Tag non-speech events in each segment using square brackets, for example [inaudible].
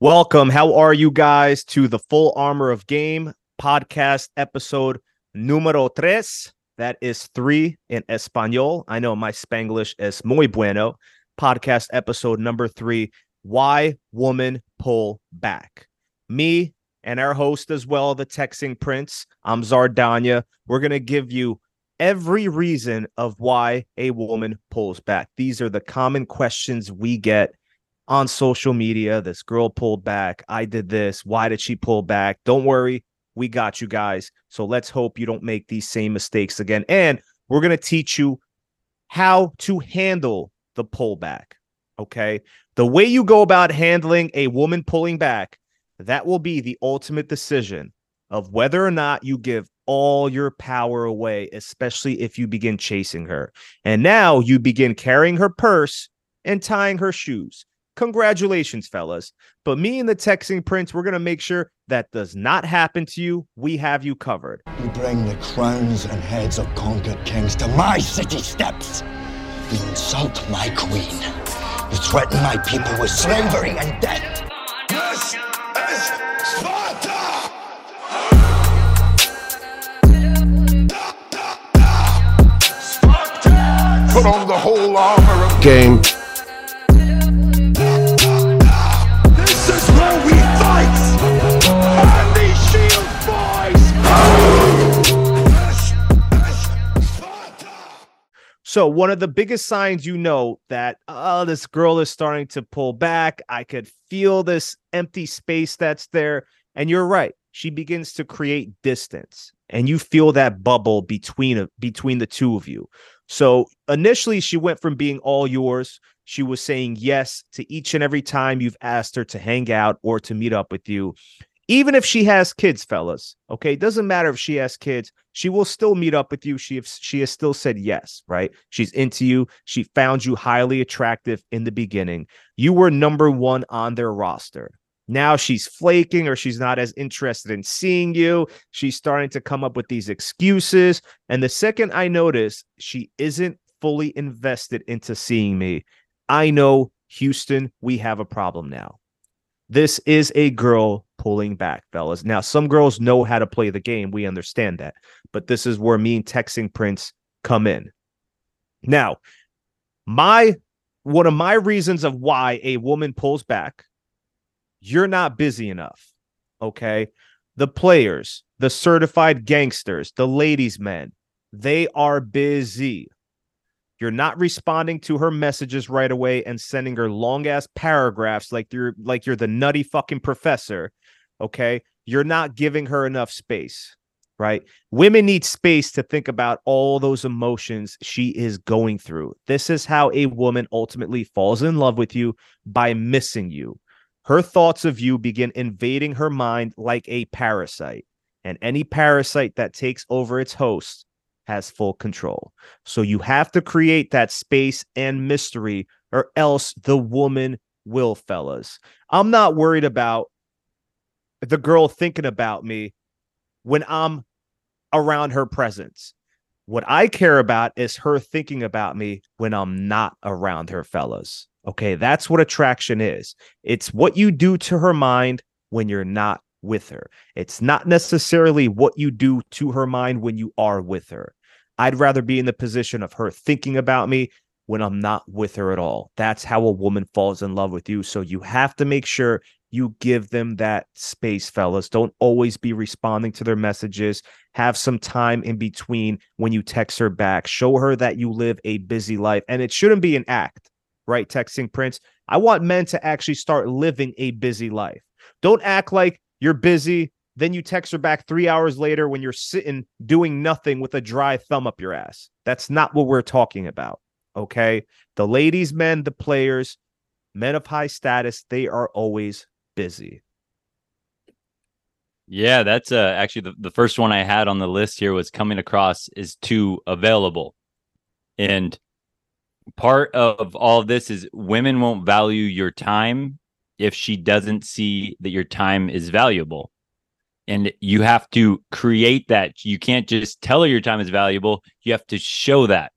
Welcome. How are you guys to the Full Armor of Game podcast episode numero tres? That is three in Espanol. I know my Spanglish is muy bueno. Podcast episode number three Why Woman Pull Back. Me and our host as well, the Texting Prince. I'm Zardanya. We're going to give you every reason of why a woman pulls back. These are the common questions we get on social media. This girl pulled back. I did this. Why did she pull back? Don't worry. We got you guys. So let's hope you don't make these same mistakes again. And we're going to teach you how to handle the pullback. Okay. The way you go about handling a woman pulling back, that will be the ultimate decision of whether or not you give all your power away, especially if you begin chasing her. And now you begin carrying her purse and tying her shoes. Congratulations, fellas. But me and the texting prince, we're going to make sure that does not happen to you. We have you covered. You bring the crowns and heads of conquered kings to my city steps. You insult my queen. You threaten my people with slavery and death. This is Sparta! Sparta! Put on the whole armor of game. So, one of the biggest signs you know that, oh, this girl is starting to pull back. I could feel this empty space that's there. And you're right. She begins to create distance and you feel that bubble between between the two of you. So initially she went from being all yours. She was saying yes to each and every time you've asked her to hang out or to meet up with you. Even if she has kids, fellas, okay, it doesn't matter if she has kids, she will still meet up with you. She has, she has still said yes, right? She's into you. She found you highly attractive in the beginning. You were number one on their roster. Now she's flaking or she's not as interested in seeing you. She's starting to come up with these excuses. And the second I notice she isn't fully invested into seeing me, I know, Houston, we have a problem now. This is a girl pulling back, fellas. Now, some girls know how to play the game. We understand that. But this is where me and Texting Prince come in. Now, my one of my reasons of why a woman pulls back you're not busy enough. Okay. The players, the certified gangsters, the ladies' men, they are busy. You're not responding to her messages right away and sending her long ass paragraphs like you're like you're the nutty fucking professor. Okay. You're not giving her enough space, right? Women need space to think about all those emotions she is going through. This is how a woman ultimately falls in love with you by missing you. Her thoughts of you begin invading her mind like a parasite, and any parasite that takes over its host has full control. So you have to create that space and mystery, or else the woman will, fellas. I'm not worried about the girl thinking about me when I'm around her presence. What I care about is her thinking about me when I'm not around her, fellas. Okay, that's what attraction is. It's what you do to her mind when you're not with her. It's not necessarily what you do to her mind when you are with her. I'd rather be in the position of her thinking about me when I'm not with her at all. That's how a woman falls in love with you. So you have to make sure you give them that space, fellas. Don't always be responding to their messages. Have some time in between when you text her back. Show her that you live a busy life. And it shouldn't be an act right? Texting Prince. I want men to actually start living a busy life. Don't act like you're busy. Then you text her back three hours later when you're sitting doing nothing with a dry thumb up your ass. That's not what we're talking about. Okay. The ladies, men, the players, men of high status, they are always busy. Yeah, that's uh, actually the, the first one I had on the list here was coming across is too available. And part of all this is women won't value your time if she doesn't see that your time is valuable. And you have to create that. You can't just tell her your time is valuable. You have to show that.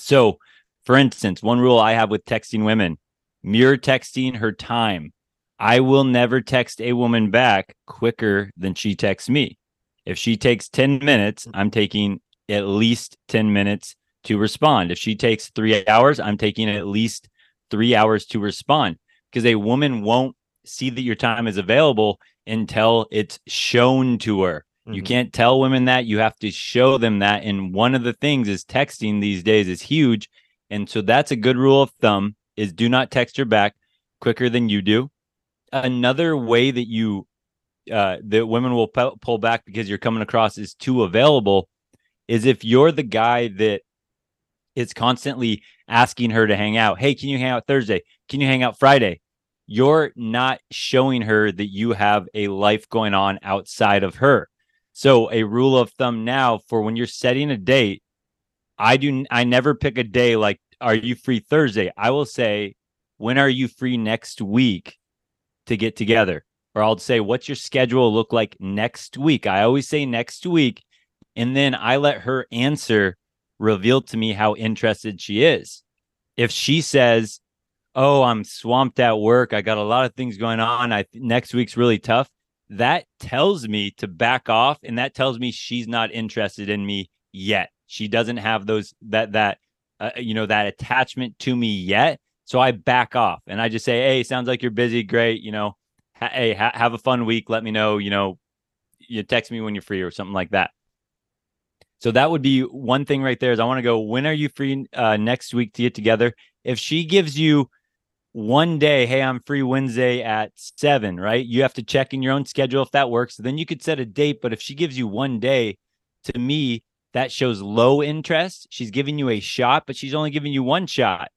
So, for instance, one rule I have with texting women mirror texting her time. I will never text a woman back quicker than she texts me. If she takes 10 minutes, I'm taking at least 10 minutes to respond. If she takes three hours, I'm taking at least three hours to respond because a woman won't see that your time is available until it's shown to her. Mm-hmm. You can't tell women that. You have to show them that. And one of the things is texting these days is huge. And so that's a good rule of thumb is do not text her back quicker than you do. Another way that you uh, that women will pull back because you're coming across is too available is if you're the guy that is constantly asking her to hang out. Hey, can you hang out Thursday? Can you hang out Friday? You're not showing her that you have a life going on outside of her. So, a rule of thumb now for when you're setting a date, I do I never pick a day like are you free Thursday? I will say when are you free next week to get together? Or I'll say what's your schedule look like next week? I always say next week and then I let her answer reveal to me how interested she is. If she says, "Oh, I'm swamped at work. I got a lot of things going on. I next week's really tough." That tells me to back off and that tells me she's not interested in me yet. She doesn't have those that that uh, you know that attachment to me yet. So I back off and I just say, "Hey, sounds like you're busy. Great, you know. Hey, ha- have a fun week. Let me know, you know, you text me when you're free or something like that." So that would be one thing right there. Is I want to go. When are you free uh, next week to get together? If she gives you one day, hey, I'm free Wednesday at seven, right? You have to check in your own schedule if that works. Then you could set a date. But if she gives you one day, to me, that shows low interest. She's giving you a shot, but she's only giving you one shot.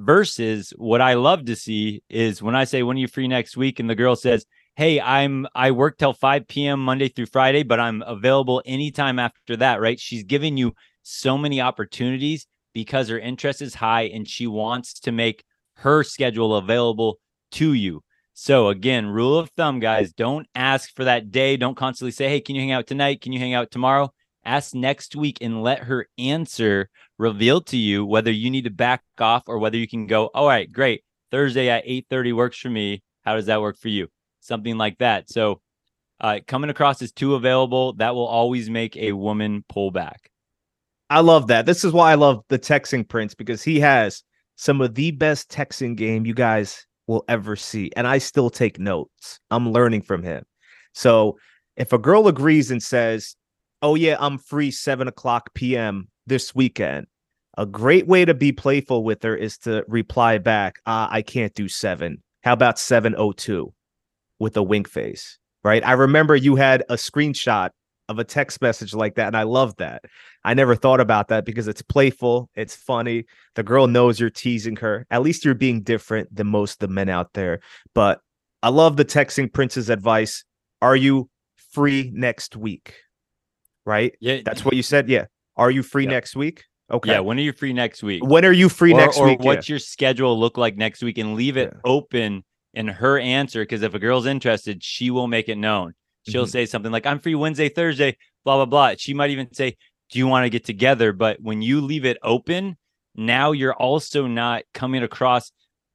Versus what I love to see is when I say, when are you free next week? And the girl says, hey, I'm I work till 5 p.m. Monday through Friday, but I'm available anytime after that, right? She's giving you so many opportunities because her interest is high and she wants to make her schedule available to you. So again, rule of thumb, guys, don't ask for that day. Don't constantly say, "Hey, can you hang out tonight? Can you hang out tomorrow?" Ask next week and let her answer reveal to you whether you need to back off or whether you can go, "All right, great. Thursday at 8:30 works for me. How does that work for you?" something like that. So uh, coming across as too available, that will always make a woman pull back. I love that. This is why I love the texting prince because he has some of the best texting game you guys will ever see. And I still take notes. I'm learning from him. So if a girl agrees and says, Oh, yeah, I'm free 7 o'clock p.m. this weekend, a great way to be playful with her is to reply back, uh, I can't do 7. How about 702? with a wink face, right? I remember you had a screenshot of a text message like that, and I love that. I never thought about that because it's playful, it's funny. The girl knows you're teasing her. At least you're being different than most of the men out there. But I love the texting Prince's advice. Are you free next week? Right? Yeah. That's what you said. Yeah. Are you free yeah. next week? Okay. Yeah. When are you free next week? When are you free or, next or week? What's yeah. your schedule look like next week? And leave it yeah. open in her answer because if a girl's interested she will make it known she'll mm-hmm. say something like i'm free wednesday thursday blah blah blah she might even say do you want to get together but when you leave it open now you're also not coming across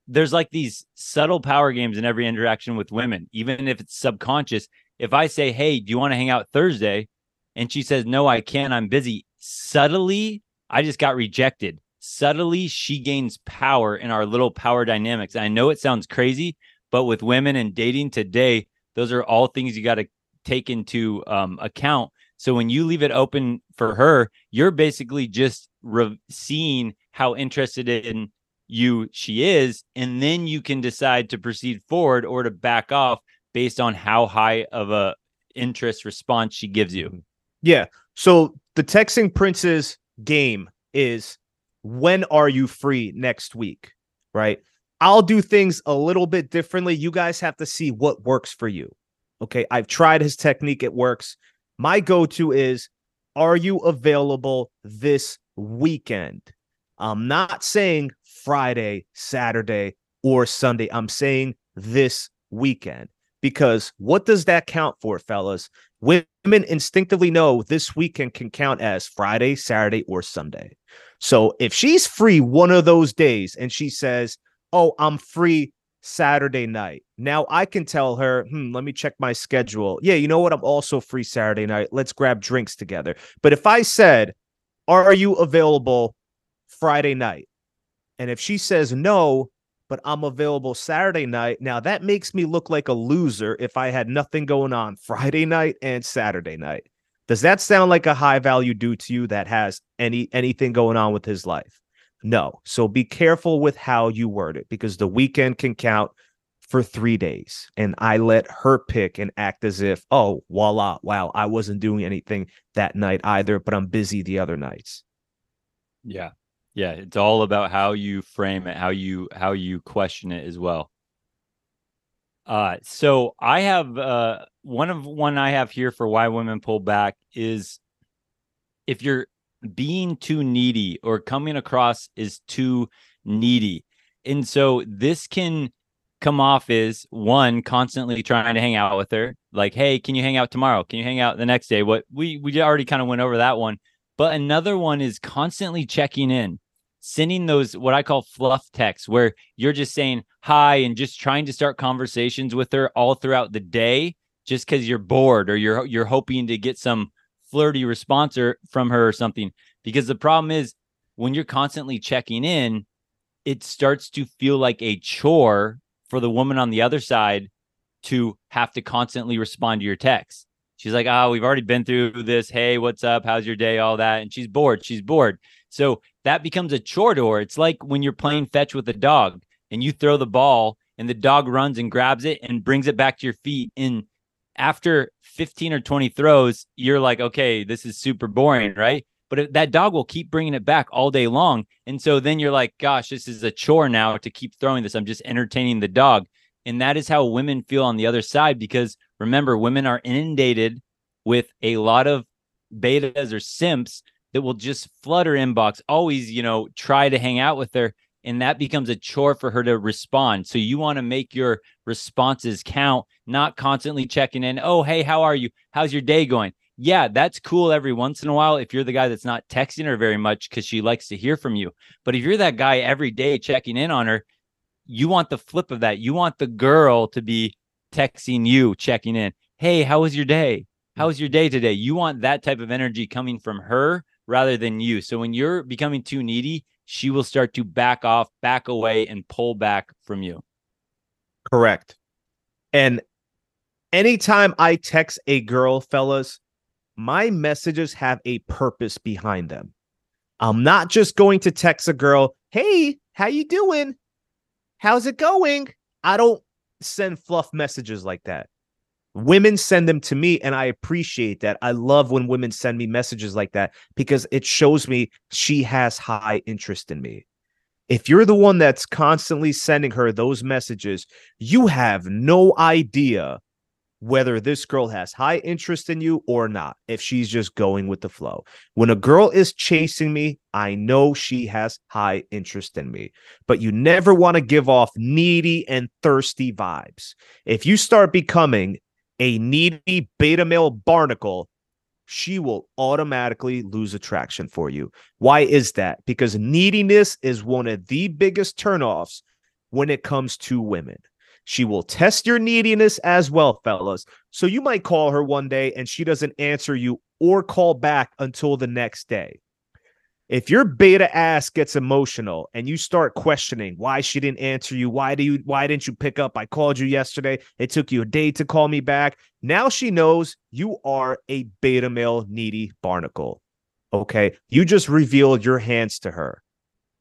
there's like these subtle power games in every interaction with women even if it's subconscious if i say hey do you want to hang out thursday and she says no i can't i'm busy subtly i just got rejected subtly she gains power in our little power dynamics. I know it sounds crazy, but with women and dating today, those are all things you got to take into um, account. So when you leave it open for her, you're basically just re- seeing how interested in you she is, and then you can decide to proceed forward or to back off based on how high of a interest response she gives you. Yeah. So the texting prince's game is when are you free next week? Right. I'll do things a little bit differently. You guys have to see what works for you. Okay. I've tried his technique, it works. My go to is Are you available this weekend? I'm not saying Friday, Saturday, or Sunday. I'm saying this weekend because what does that count for, fellas? Women instinctively know this weekend can count as Friday, Saturday, or Sunday. So if she's free one of those days and she says, Oh, I'm free Saturday night. Now I can tell her, hmm, let me check my schedule. Yeah, you know what? I'm also free Saturday night. Let's grab drinks together. But if I said, Are you available Friday night? And if she says no, but I'm available Saturday night, now that makes me look like a loser if I had nothing going on Friday night and Saturday night. Does that sound like a high value dude to you that has any anything going on with his life? No. So be careful with how you word it because the weekend can count for three days. And I let her pick and act as if, oh, voila, wow, I wasn't doing anything that night either, but I'm busy the other nights. Yeah. Yeah. It's all about how you frame it, how you how you question it as well. Uh so I have uh one of one I have here for why women pull back is if you're being too needy or coming across is too needy. And so this can come off as one constantly trying to hang out with her like hey can you hang out tomorrow can you hang out the next day what we we already kind of went over that one but another one is constantly checking in sending those what i call fluff texts where you're just saying hi and just trying to start conversations with her all throughout the day just because you're bored or you're you're hoping to get some flirty response or from her or something because the problem is when you're constantly checking in it starts to feel like a chore for the woman on the other side to have to constantly respond to your text. She's like, "Oh, we've already been through this. Hey, what's up? How's your day? All that." And she's bored. She's bored. So that becomes a chore her. It's like when you're playing fetch with a dog and you throw the ball and the dog runs and grabs it and brings it back to your feet. And after 15 or 20 throws, you're like, okay, this is super boring, right? But that dog will keep bringing it back all day long. And so then you're like, gosh, this is a chore now to keep throwing this. I'm just entertaining the dog. And that is how women feel on the other side because remember, women are inundated with a lot of betas or simps that will just flutter inbox, always, you know, try to hang out with her. And that becomes a chore for her to respond. So you want to make your responses count, not constantly checking in. Oh, hey, how are you? How's your day going? yeah, that's cool every once in a while if you're the guy that's not texting her very much because she likes to hear from you. But if you're that guy every day checking in on her, you want the flip of that. You want the girl to be texting you, checking in. Hey, how was your day? How was your day today? You want that type of energy coming from her rather than you. So when you're becoming too needy, she will start to back off, back away, and pull back from you. Correct. And anytime I text a girl, fellas, my messages have a purpose behind them. I'm not just going to text a girl, "Hey, how you doing? How's it going?" I don't send fluff messages like that. Women send them to me and I appreciate that. I love when women send me messages like that because it shows me she has high interest in me. If you're the one that's constantly sending her those messages, you have no idea whether this girl has high interest in you or not, if she's just going with the flow. When a girl is chasing me, I know she has high interest in me, but you never want to give off needy and thirsty vibes. If you start becoming a needy beta male barnacle, she will automatically lose attraction for you. Why is that? Because neediness is one of the biggest turnoffs when it comes to women. She will test your neediness as well, fellas. So you might call her one day and she doesn't answer you or call back until the next day. If your beta ass gets emotional and you start questioning why she didn't answer you, why do you why didn't you pick up? I called you yesterday. It took you a day to call me back. Now she knows you are a beta male needy barnacle. Okay. You just revealed your hands to her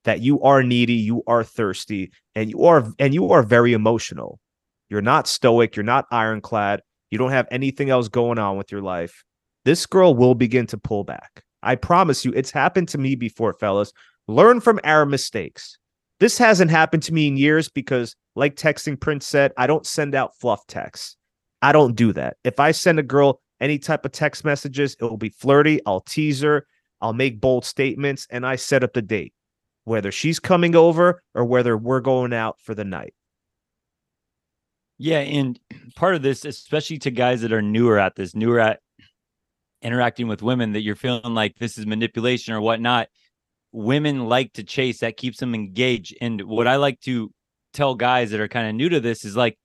that you are needy, you are thirsty, and you are and you are very emotional. You're not stoic, you're not ironclad, you don't have anything else going on with your life. This girl will begin to pull back. I promise you, it's happened to me before, fellas. Learn from our mistakes. This hasn't happened to me in years because, like texting Prince said, I don't send out fluff texts. I don't do that. If I send a girl any type of text messages, it will be flirty. I'll tease her. I'll make bold statements and I set up the date whether she's coming over or whether we're going out for the night. Yeah, and part of this, especially to guys that are newer at this, newer at interacting with women, that you're feeling like this is manipulation or whatnot. Women like to chase, that keeps them engaged. And what I like to tell guys that are kind of new to this is like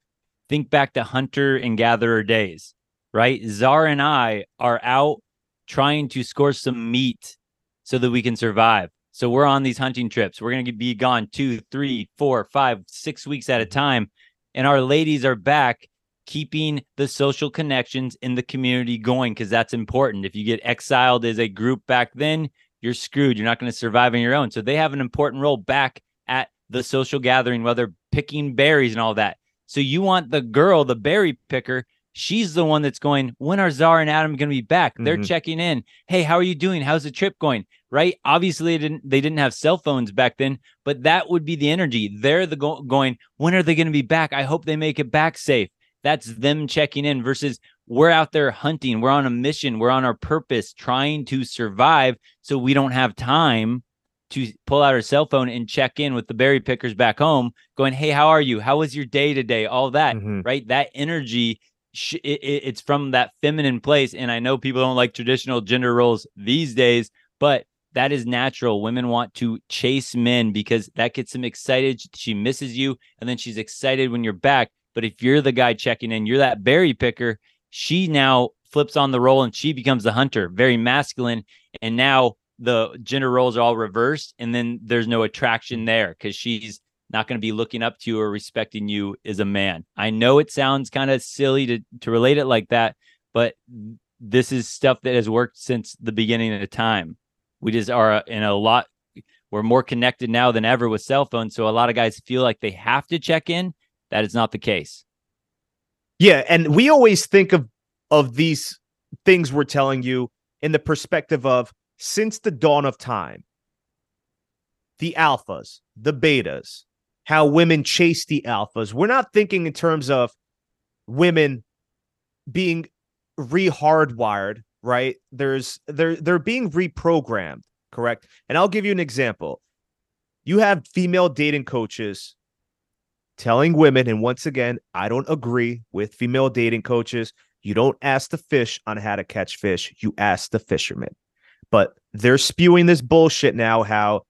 think back to hunter and gatherer days, right? Czar and I are out trying to score some meat so that we can survive. So we're on these hunting trips. We're going to be gone two, three, four, five, six weeks at a mm-hmm. time. And our ladies are back keeping the social connections in the community going because that's important. If you get exiled as a group back then, you're screwed. You're not going to survive on your own. So they have an important role back at the social gathering, whether picking berries and all that. So you want the girl, the berry picker. She's the one that's going, when are Czar and Adam going to be back? They're Mhm. checking in. Hey, how are you doing? How's the trip going? Right? Obviously, they didn't they didn't have cell phones back then, but that would be the energy. They're the go- going, when are they going to be back? I hope they make it back safe. That's them checking in versus we're out there hunting. We're on a mission. We're on our purpose, trying to survive. So we don't have time to pull out our cell phone and check in with the berry pickers back home, going, "Hey, how are you? How was your day today?" All that, Mhm. right? That energy, sh- it, it- it's from that feminine place. And I know people don't like traditional gender roles these days, but that is natural. Women want to chase men because that gets them excited. She misses you, and then she's excited when you're back. But if you're the guy checking in, you're that berry picker. She now flips on the role and she becomes the hunter, very masculine. And now the gender roles are all reversed, and then there's no attraction there because she's not going to be looking up to you or respecting you as a man. I know it sounds kind of silly to to relate it like that, but this is stuff that has worked since the beginning of the time. We just are in a lot. We're more connected now than ever with cell phones, so a lot of guys feel like they have to check in. That is not the case. Yeah, and we always think of of these things we're telling you in the perspective of since the dawn of time, the alphas, the betas, how women chase the alphas. We're not thinking in terms of women being re-hardwired, right? There's they're they're being reprogrammed, correct? And I'll give you an example. You have female dating coaches telling women, and once again, I don't agree with female dating coaches. You don't ask the fish on how to catch fish, you ask the fisherman. But they're spewing this bullshit now how,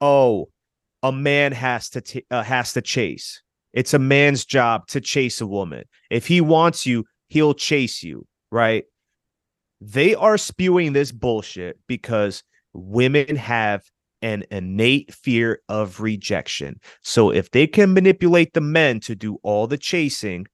oh, a man has to t- uh, has to chase. It's a man's job to chase a woman. If he wants you, he'll chase you, right? They are spewing this bullshit because women have an innate fear of rejection. So if they can manipulate the men to do all the chasing,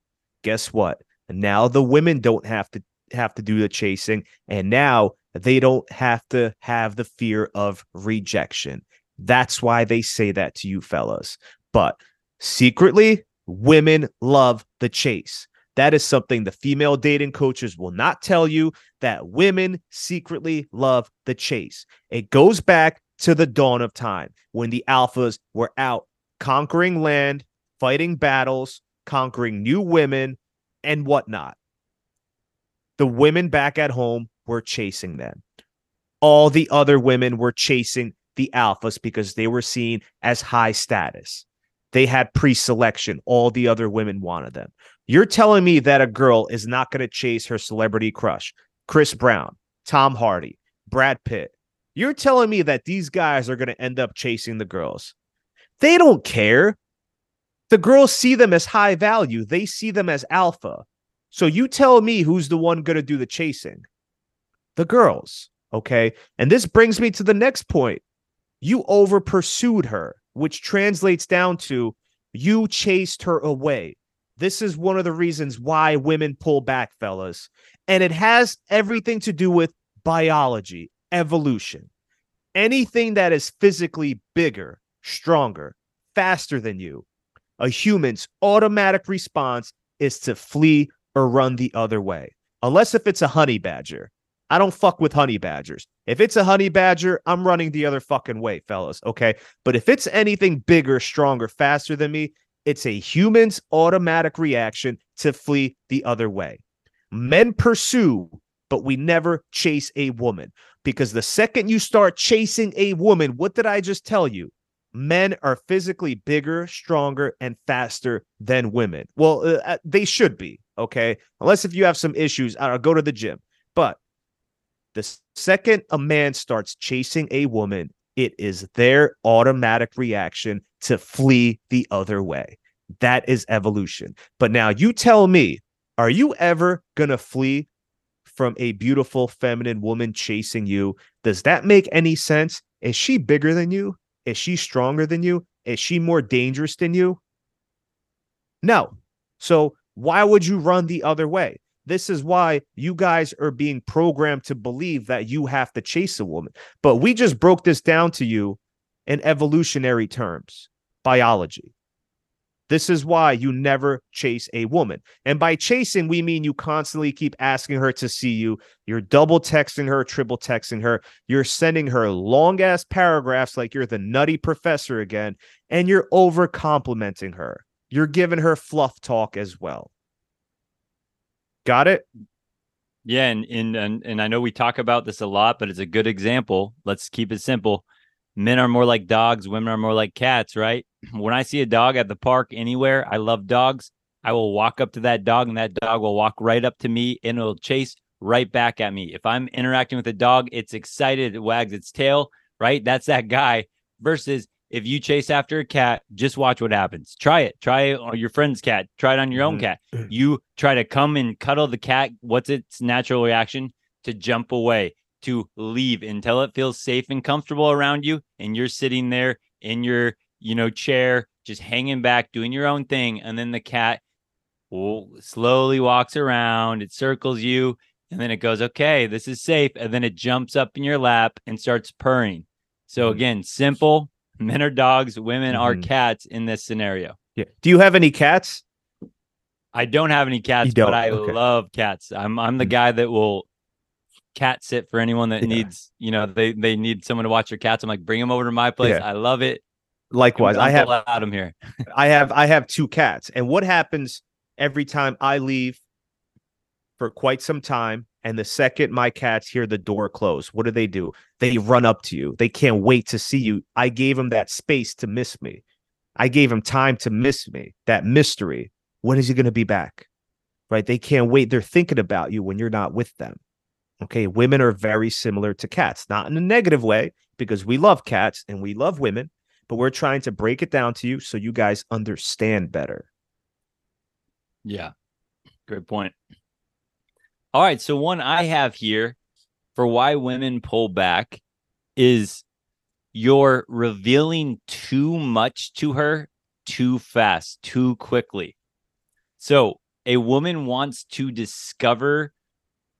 guess what? Now the women don't have to have to do the chasing and now they don't have to have the fear of rejection. That's why they say that to you fellas. But secretly, women love the chase. That is something the female dating coaches will not tell you that women secretly love the chase. It goes back to the dawn of time when the alphas were out conquering land, fighting battles, conquering new women, and whatnot. The women back at home were chasing them. All the other women were chasing the alphas because they were seen as high status. They had pre selection. All the other women wanted them. You're telling me that a girl is not going to chase her celebrity crush, Chris Brown, Tom Hardy, Brad Pitt. You're telling me that these guys are going to end up chasing the girls. They don't care. The girls see them as high value, they see them as alpha. So you tell me who's the one going to do the chasing? The girls. Okay. And this brings me to the next point. You over pursued her, which translates down to you chased her away. This is one of the reasons why women pull back, fellas. And it has everything to do with biology, evolution. Anything that is physically bigger, stronger, faster than you, a human's automatic response is to flee or run the other way. Unless if it's a honey badger. I don't fuck with honey badgers. If it's a honey badger, I'm running the other fucking way, fellas. Okay. But if it's anything bigger, stronger, faster than me, it's a human's automatic reaction to flee the other way. Men pursue, but we never chase a woman because the second you start chasing a woman, what did I just tell you? Men are physically bigger, stronger, and faster than women. Well, uh, uh, they should be, okay? Unless if you have some issues, I don't go to the gym. But the second a man starts chasing a woman, It is their automatic reaction to flee the other way. That is evolution. But now you tell me, are you ever going to flee from a beautiful feminine woman chasing you? Does that make any sense? Is she bigger than you? Is she stronger than you? Is she more dangerous than you? No. So why would you run the other way? This is why you guys are being programmed to believe that you have to chase a woman. But we just broke this down to you in evolutionary terms, biology. This is why you never chase a woman. And by chasing, we mean you constantly keep asking her to see you. You're double texting her, triple texting her. You're sending her long ass paragraphs like you're the nutty professor again. And you're over complimenting her. You're giving her fluff talk as well. Got it? Yeah, and, and and and I know we talk about this a lot, but it's a good example. Let's keep it simple. Men are more like dogs, women are more like cats, right? When I see a dog at the park anywhere, I love dogs. I will walk up to that dog and that dog will walk right up to me and it'll chase right back at me. If I'm interacting with a dog, it's excited, it wags its tail, right? That's that guy versus if you chase after a cat, just watch what happens. Try it. Try it on your friend's cat. Try it on your own Mhm. cat. You try to come and cuddle the cat. What's its natural reaction? To jump away, to leave until it feels safe and comfortable around you. And you're sitting there in your, you know, chair, just hanging back, doing your own thing. And then the cat will slowly walks around, it circles you, and then it goes, okay, this is safe. And then it jumps up in your lap and starts purring. So Mhm. again, simple. Men are dogs, women are Mhm. cats in this scenario. Yeah. Do you have any cats? I don't have any cats, but I Okay. love cats. I'm I'm the Mm. guy that will cat sit for anyone that Yeah. needs, you know, they they need someone to watch their cats. I'm like, bring them over to my place. Yeah. I love it. Likewise, I have Adam here. [laughs] I have I have two cats. And what happens every time I leave for quite some time and the second my cats hear the door close, what do they do? They run up to you. They can't wait to see you. I gave them that space to miss me. I gave them time to miss me. That mystery. When is he going to be back? Right? They can't wait. They're thinking about you when you're not with them. Okay, women are very similar to cats, not in a negative way because we love cats and we love women, but we're trying to break it down to you so you guys understand better. Yeah. Great point. All right. So, one I have here for why women pull back is you're revealing too much to her too fast, too quickly. So, a woman wants to discover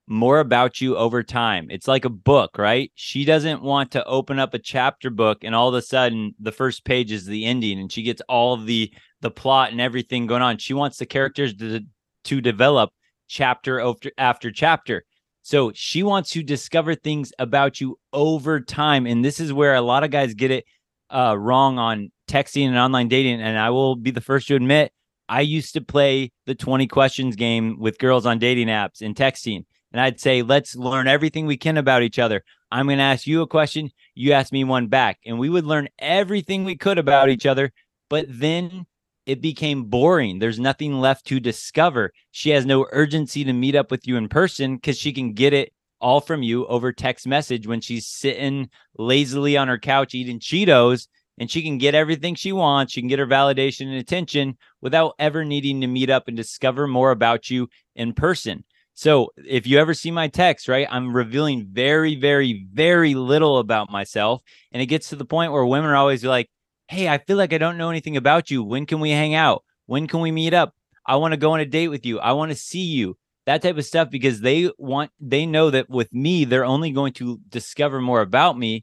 more about you over time. It's like a book, right? She doesn't want to open up a chapter book and all of a sudden the first page is the ending and she gets all the the plot and everything going on. She wants the characters to to develop chapter after after chapter. So she wants to discover things about you over time and this is where a lot of guys get it uh wrong on texting and online dating and I will be the first to admit I used to play the 20 questions game with girls on dating apps and texting and I'd say, let's learn everything we can about each other. I'm going to ask you a question. You ask me one back. And we would learn everything we could about each other. But then it became boring. There's nothing left to discover. She has no urgency to meet up with you in person because she can get it all from you over text message when she's sitting lazily on her couch eating Cheetos and she can get everything she wants. She can get her validation and attention without ever needing to meet up and discover more about you in person. So if you ever see my text, right, I'm revealing very, very, very little about myself. And it gets to the point where women are always like, Hey, I feel like I don't know anything about you. When can we hang out? When can we meet up? I want to go on a date with you. I want to see you. That type of stuff because they want, they know that with me, they're only going to discover more about me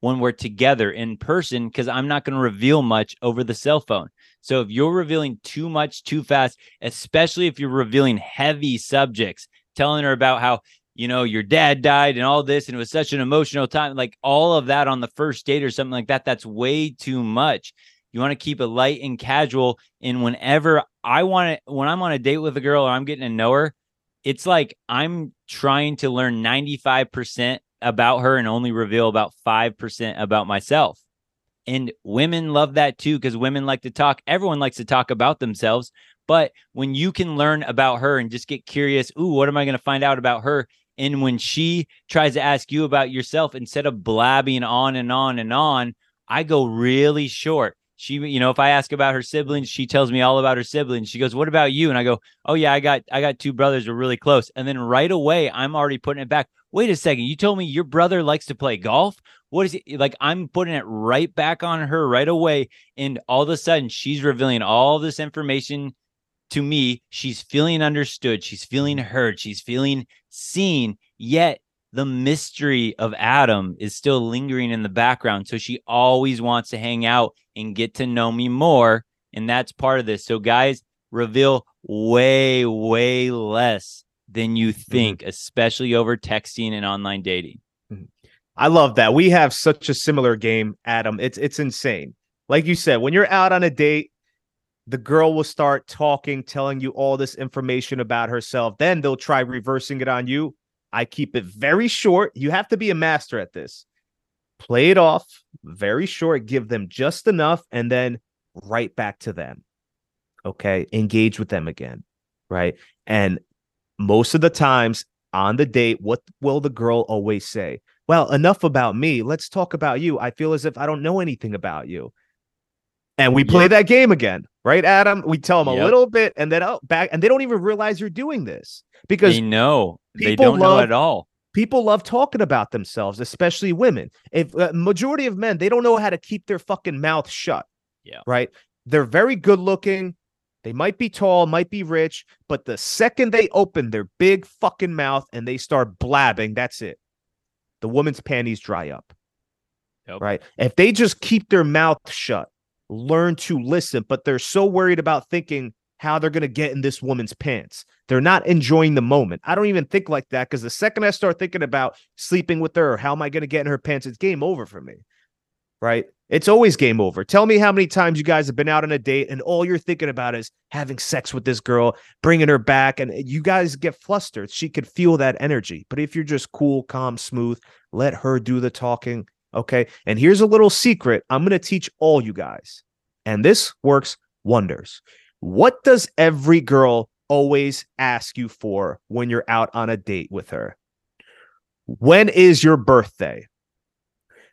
when we're together in person because I'm not going to reveal much over the cell phone. So if you're revealing too much too fast, especially if you're revealing heavy subjects, telling her about how, you know, your dad died and all this, and it was such an emotional time, like all of that on the first date or something like that, that's way too much. You want to keep it light and casual. And whenever I want to, when I'm on a date with a girl or I'm getting to know her, it's like I'm trying to learn 95% about her and only reveal about 5% about myself. And women love that too because women like to talk. Everyone likes to talk about themselves. But when you can learn about her and just get curious, ooh, what am I going to find out about her? And when she tries to ask you about yourself, instead of blabbing on and on and on, I go really short. She, you know, if I ask about her siblings, she tells me all about her siblings. She goes, "What about you?" And I go, "Oh yeah, I got I got two brothers. We're really close." And then right away, I'm already putting it back. Wait a second, you told me your brother likes to play golf. What is it like? I'm putting it right back on her right away, and all of a sudden, she's revealing all this information to me. She's feeling understood. She's feeling heard. She's feeling seen. Yet the mystery of Adam is still lingering in the background. So she always wants to hang out and get to know me more. And that's part of this. So, guys, reveal way, way less than you think, mm-hmm. especially over texting and online dating. Mm-hmm. I love that. We have such a similar game, Adam. It's it's insane. Like you said, when you're out on a date, the girl will start talking, telling you all this information about herself. Then they'll try reversing it on you. I keep it very short. You have to be a master at this. Play it off very short, give them just enough, and then right back to them. Okay. Engage with them again. Right. And most of the times on the date, what will the girl always say? Well, enough about me. Let's talk about you. I feel as if I don't know anything about you. And we play that game again, right, Adam? We tell them yep. a little bit and then oh, back, and they don't even realize you're doing this because they know they don't love, know at all. People love talking about themselves, especially women. If uh, majority of men, they don't know how to keep their fucking mouth shut. Yeah. Right. They're very good looking. They might be tall, might be rich, but the second they open their big fucking mouth and they start blabbing, that's it. The woman's panties dry up. Yep. Right. If they just keep their mouth shut, learn to listen, but they're so worried about thinking how they're going to get in this woman's pants. They're not enjoying the moment. I don't even think like that because the second I start thinking about sleeping with her how am I going to get in her pants, it's game over for me. Right? It's always game over. Tell me how many times you guys have been out on a date and all you're thinking about is having sex with this girl, bringing her back, and you guys get flustered. She could feel that energy. But if you're just cool, calm, smooth, let her do the talking. Okay. And here's a little secret I'm going to teach all you guys. And this works wonders. What does every girl always ask you for when you're out on a date with her? When is your birthday?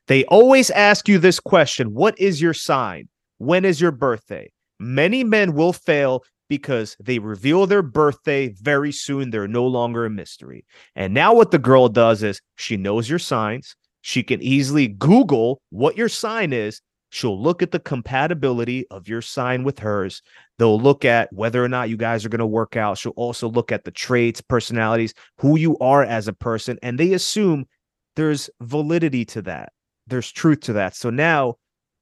They always ask you this question What is your sign? When is your birthday? Many men will fail because they reveal their birthday very soon. They're no longer a mystery. And now, what the girl does is she knows your signs. She can easily Google what your sign is She'll look at the compatibility of your sign with hers. They'll look at whether or not you guys are going to work out. She'll also look at the traits, personalities, who you are as a person. And they assume there's validity to that. There's truth to that. So now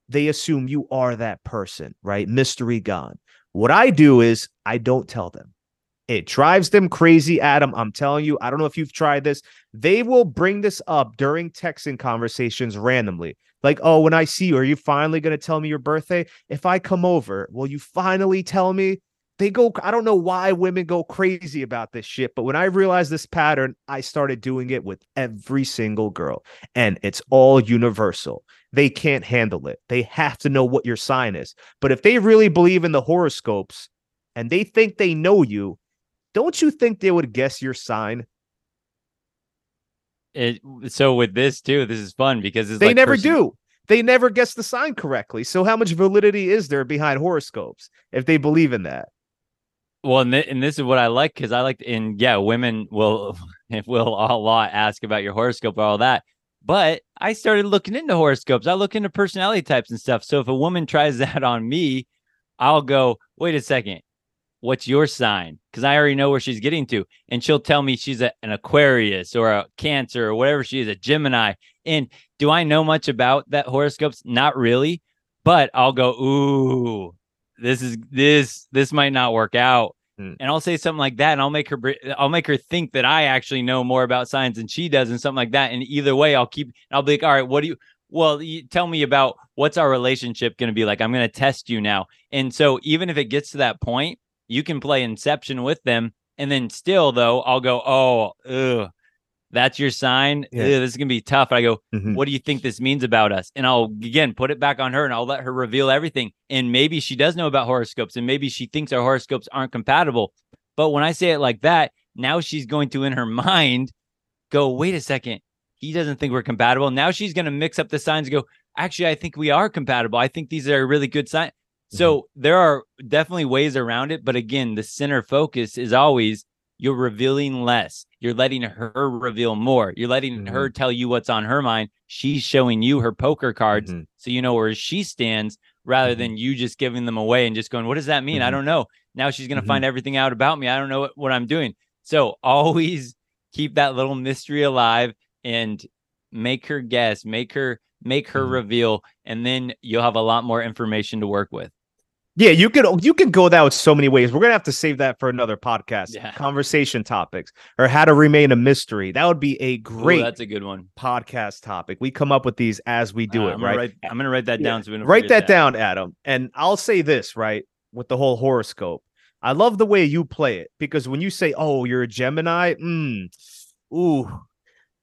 they assume you are that person, right? Mystery gone. What I do is I don't tell them. It drives them crazy, Adam. I'm telling you, I don't know if you've tried this. They will bring this up during texting conversations randomly. Like, oh, when I see you, are you finally going to tell me your birthday? If I come over, will you finally tell me? They go, I don't know why women go crazy about this shit, but when I realized this pattern, I started doing it with every single girl, and it's all universal. They can't handle it. They have to know what your sign is. But if they really believe in the horoscopes and they think they know you, don't you think they would guess your sign? It, so with this too, this is fun because they like never person- do. They never guess the sign correctly. So how much validity is there behind horoscopes if they believe in that? Well, and, th- and this is what I like because I like, and yeah, women will [laughs] will a lot ask about your horoscope or all that. But I started looking into horoscopes. I look into personality types and stuff. So if a woman tries [laughs] that on me, I'll go, wait a second what's your sign? Because I already know where she's getting to. And she'll tell me she's a, an Aquarius or a Cancer or whatever she is, a Gemini. And do I know much about that horoscopes? Not really. But I'll go, ooh, this is this, this might not work out. Hmm. And I'll say something like that, and I'll make her, I'll make her think that I actually know more about science than she does, and something like that. And either way, I'll keep, I'll be like, all right, what do you, well, you tell me about what's our relationship going to be like? I'm going to test you now. And so even if it gets to that point, you can play Inception with them, and then still though, I'll go, oh, ugh, that's your sign. Yeah. this is gonna be tough. I go, mm-hmm. what do you think this means about us? And I'll again put it back on her, and I'll let her reveal everything. And maybe she does know about horoscopes, and maybe she thinks our horoscopes aren't compatible. But when I say it like that, now she's going to in her mind go, wait a second, he doesn't think we're compatible. Now she's going to mix up the signs and go, actually, I think we are compatible. I think these are really good signs. So mm-hmm. there are definitely ways around it. But again, the center focus is always you're revealing less. You're letting her reveal more. You're letting mm-hmm. her tell you what's on her mind. She's showing you her poker cards mm-hmm. so you know where she stands rather mm-hmm. than you just giving them away and just going, What does that mean? I mm-hmm. don't know. Now she's going to find everything out about me. I don't know what, what I'm doing. So always keep that little mystery alive and make her guess, make her make her reveal, and then you'll have a lot more information to work with. Yeah, you could you can go that with so many ways. We're gonna have to save that for another podcast. Yeah. Conversation topics or how to remain a mystery. That would be a great. Ooh, that's a good one. Podcast topic. We come up with these as we do uh, it. I'm right. Write, I'm gonna write that yeah. down. So write that, that down, Adam. And I'll say this right with the whole horoscope. I love the way you play it because when you say, "Oh, you're a Gemini," mm, ooh,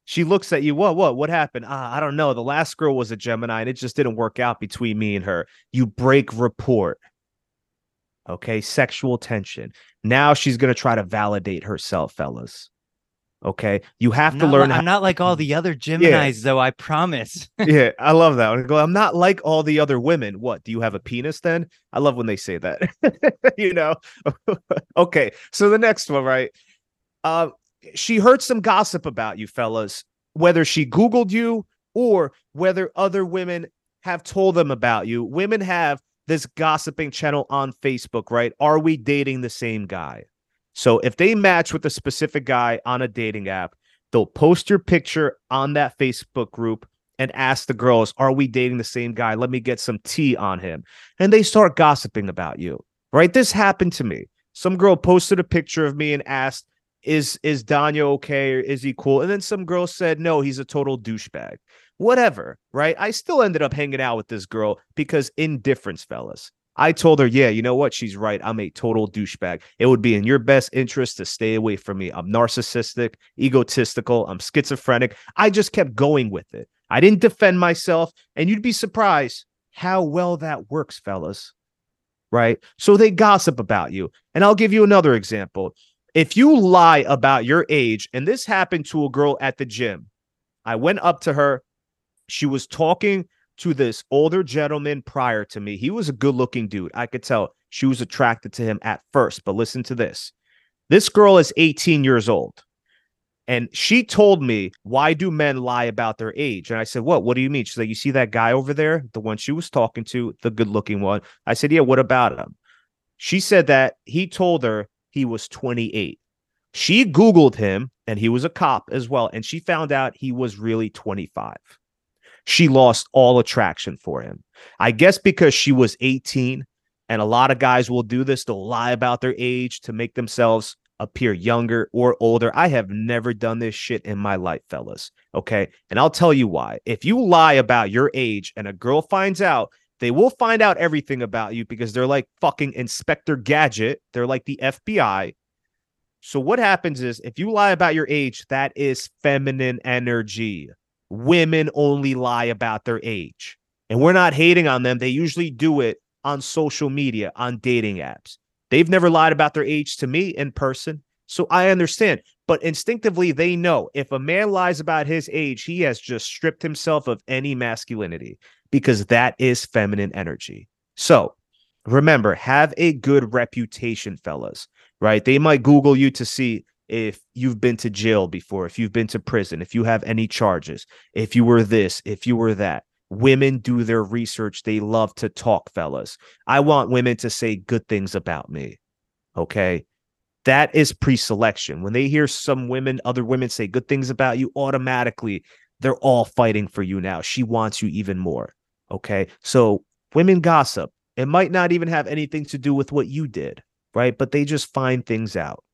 she looks at you. What? What? What happened? Ah, I don't know. The last girl was a Gemini, and it just didn't work out between me and her. You break report Okay. Sexual tension. Now she's going to try to validate herself, fellas. Okay. You have I'm to learn. Like, I'm not like all the other Geminis, yeah. though. I promise. [laughs] yeah. I love that. I I'm not like all the other women. What? Do you have a penis then? I love when they say that. [laughs] you know? [laughs] okay. So the next one, right? Uh, she heard some gossip about you, fellas, whether she Googled you or whether other women have told them about you. Women have this gossiping channel on Facebook, right? Are we dating the same guy? So if they match with a specific guy on a dating app, they'll post your picture on that Facebook group and ask the girls, Are we dating the same guy? Let me get some tea on him. And they start gossiping about you, right? This happened to me. Some girl posted a picture of me and asked, Is is Danya okay or is he cool? And then some girl said, No, he's a total douchebag whatever, right? I still ended up hanging out with this girl because indifference, fellas. I told her, yeah, you know what? She's right. I'm a total douchebag. It would be in your best interest to stay away from me. I'm narcissistic, egotistical, I'm schizophrenic. I just kept going with it. I didn't defend myself, and you'd be surprised how well that works, fellas. Right? So they gossip about you. And I'll give you another example. If you lie about your age, and this happened to a girl at the gym, I went up to her she was talking to this older gentleman prior to me. He was a good looking dude. I could tell she was attracted to him at first. But listen to this this girl is 18 years old. And she told me, Why do men lie about their age? And I said, What? What do you mean? She's like, You see that guy over there? The one she was talking to, the good looking one. I said, Yeah, what about him? She said that he told her he was 28. She Googled him and he was a cop as well. And she found out he was really 25 she lost all attraction for him. I guess because she was 18, and a lot of guys will do this, they'll lie about their age to make themselves appear younger or older. I have never done this shit in my life, fellas. Okay. And I'll tell you why. If you lie about your age and a girl finds out, they will find out everything about you because they're like fucking Inspector Gadget. They're like the FBI. So what happens is if you lie about your age, that is feminine energy women only lie about their age. And we're not hating on them. They usually do it on social media, on dating apps. They've never lied about their age to me in person. So I understand. But instinctively, they know if a man lies about his age, he has just stripped himself of any masculinity because that is feminine energy. So remember, have a good reputation, fellas, right? They might Google you to see if you've been to jail before, if you've been to prison, if you have any charges, if you were this, if you were that. Women do their research. They love to talk, fellas. I want women to say good things about me. Okay. That is pre selection. When they hear some women, other women say good things about you, automatically they're all fighting for you now. She wants you even more. Okay. So women gossip. It might not even have anything to do with what you did, right? But they just find things out.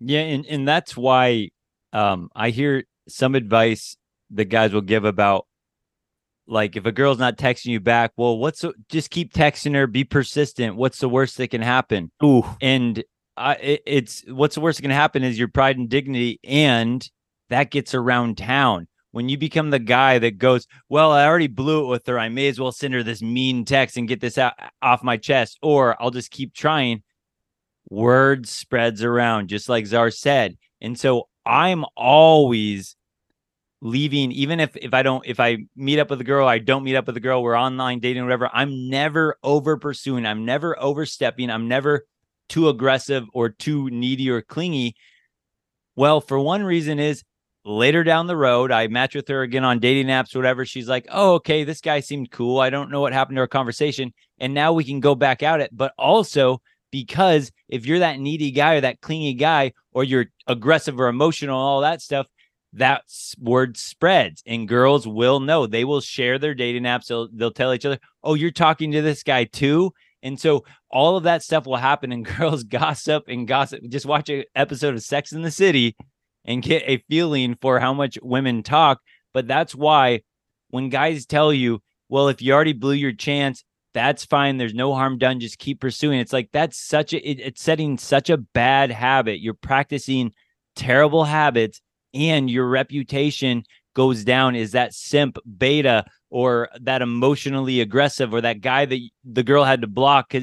Yeah, and and that's why um I hear some advice the guys will give about like if a girl's not texting you back, well, what's the, just keep texting her, be persistent. What's the worst that can happen? Ooh, and I, it, it's what's the worst that can happen is your pride and dignity, and that gets around town. When you become the guy that goes, well, I already blew it with her. I may as well send her this mean text and get this out off my chest, or I'll just keep trying word spreads around, just like Czar said. And so I'm always leaving even if if I don't if I meet up with a girl, I don't meet up with a girl, we're online dating whatever, I'm never over pursuing, I'm never overstepping, I'm never too aggressive or too needy or clingy. Well, for one reason is later down the road, I match with her again on dating apps, whatever. She's like, oh, okay, this guy seemed cool. I don't know what happened to our conversation. And now we can go back out it. But also, because if you're that needy guy or that clingy guy, or you're aggressive or emotional, all that stuff, that word spreads and girls will know. They will share their dating apps. They'll, they'll tell each other, oh, you're talking to this guy too. And so all of that stuff will happen, and [laughs] girls gossip and gossip. Just watch an episode of Sex in the City and get a feeling for how much women talk. But that's why when guys tell you, well, if you already blew your chance, that's fine. There's no harm done. Just keep pursuing. It's like that's such a, it, it's setting such a bad habit. You're practicing terrible habits and your reputation goes down. Is that simp beta or that emotionally aggressive or that guy that the girl had to block?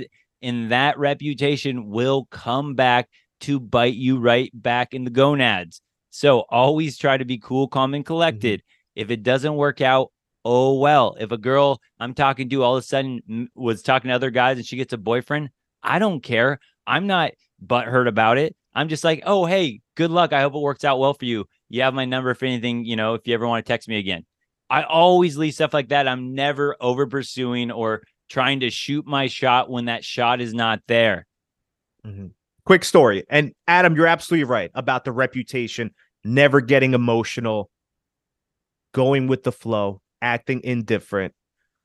And that reputation will come back to bite you right back in the gonads. So always try to be cool, calm, and collected. Mm-hmm. If it doesn't work out, oh well. If a girl I'm talking to all of a sudden was talking to other guys and she gets a boyfriend, I don't care. I'm not butthurt about it. I'm just like, oh hey, good luck. I hope it works out well for you. You have my number for anything, you know, if you ever want to text me again. I always leave stuff like that. I'm never over pursuing or trying to shoot my shot when that shot is not there. Mm-hmm. Quick story. And Adam, you're absolutely right about the reputation never getting emotional, going with the flow, acting indifferent.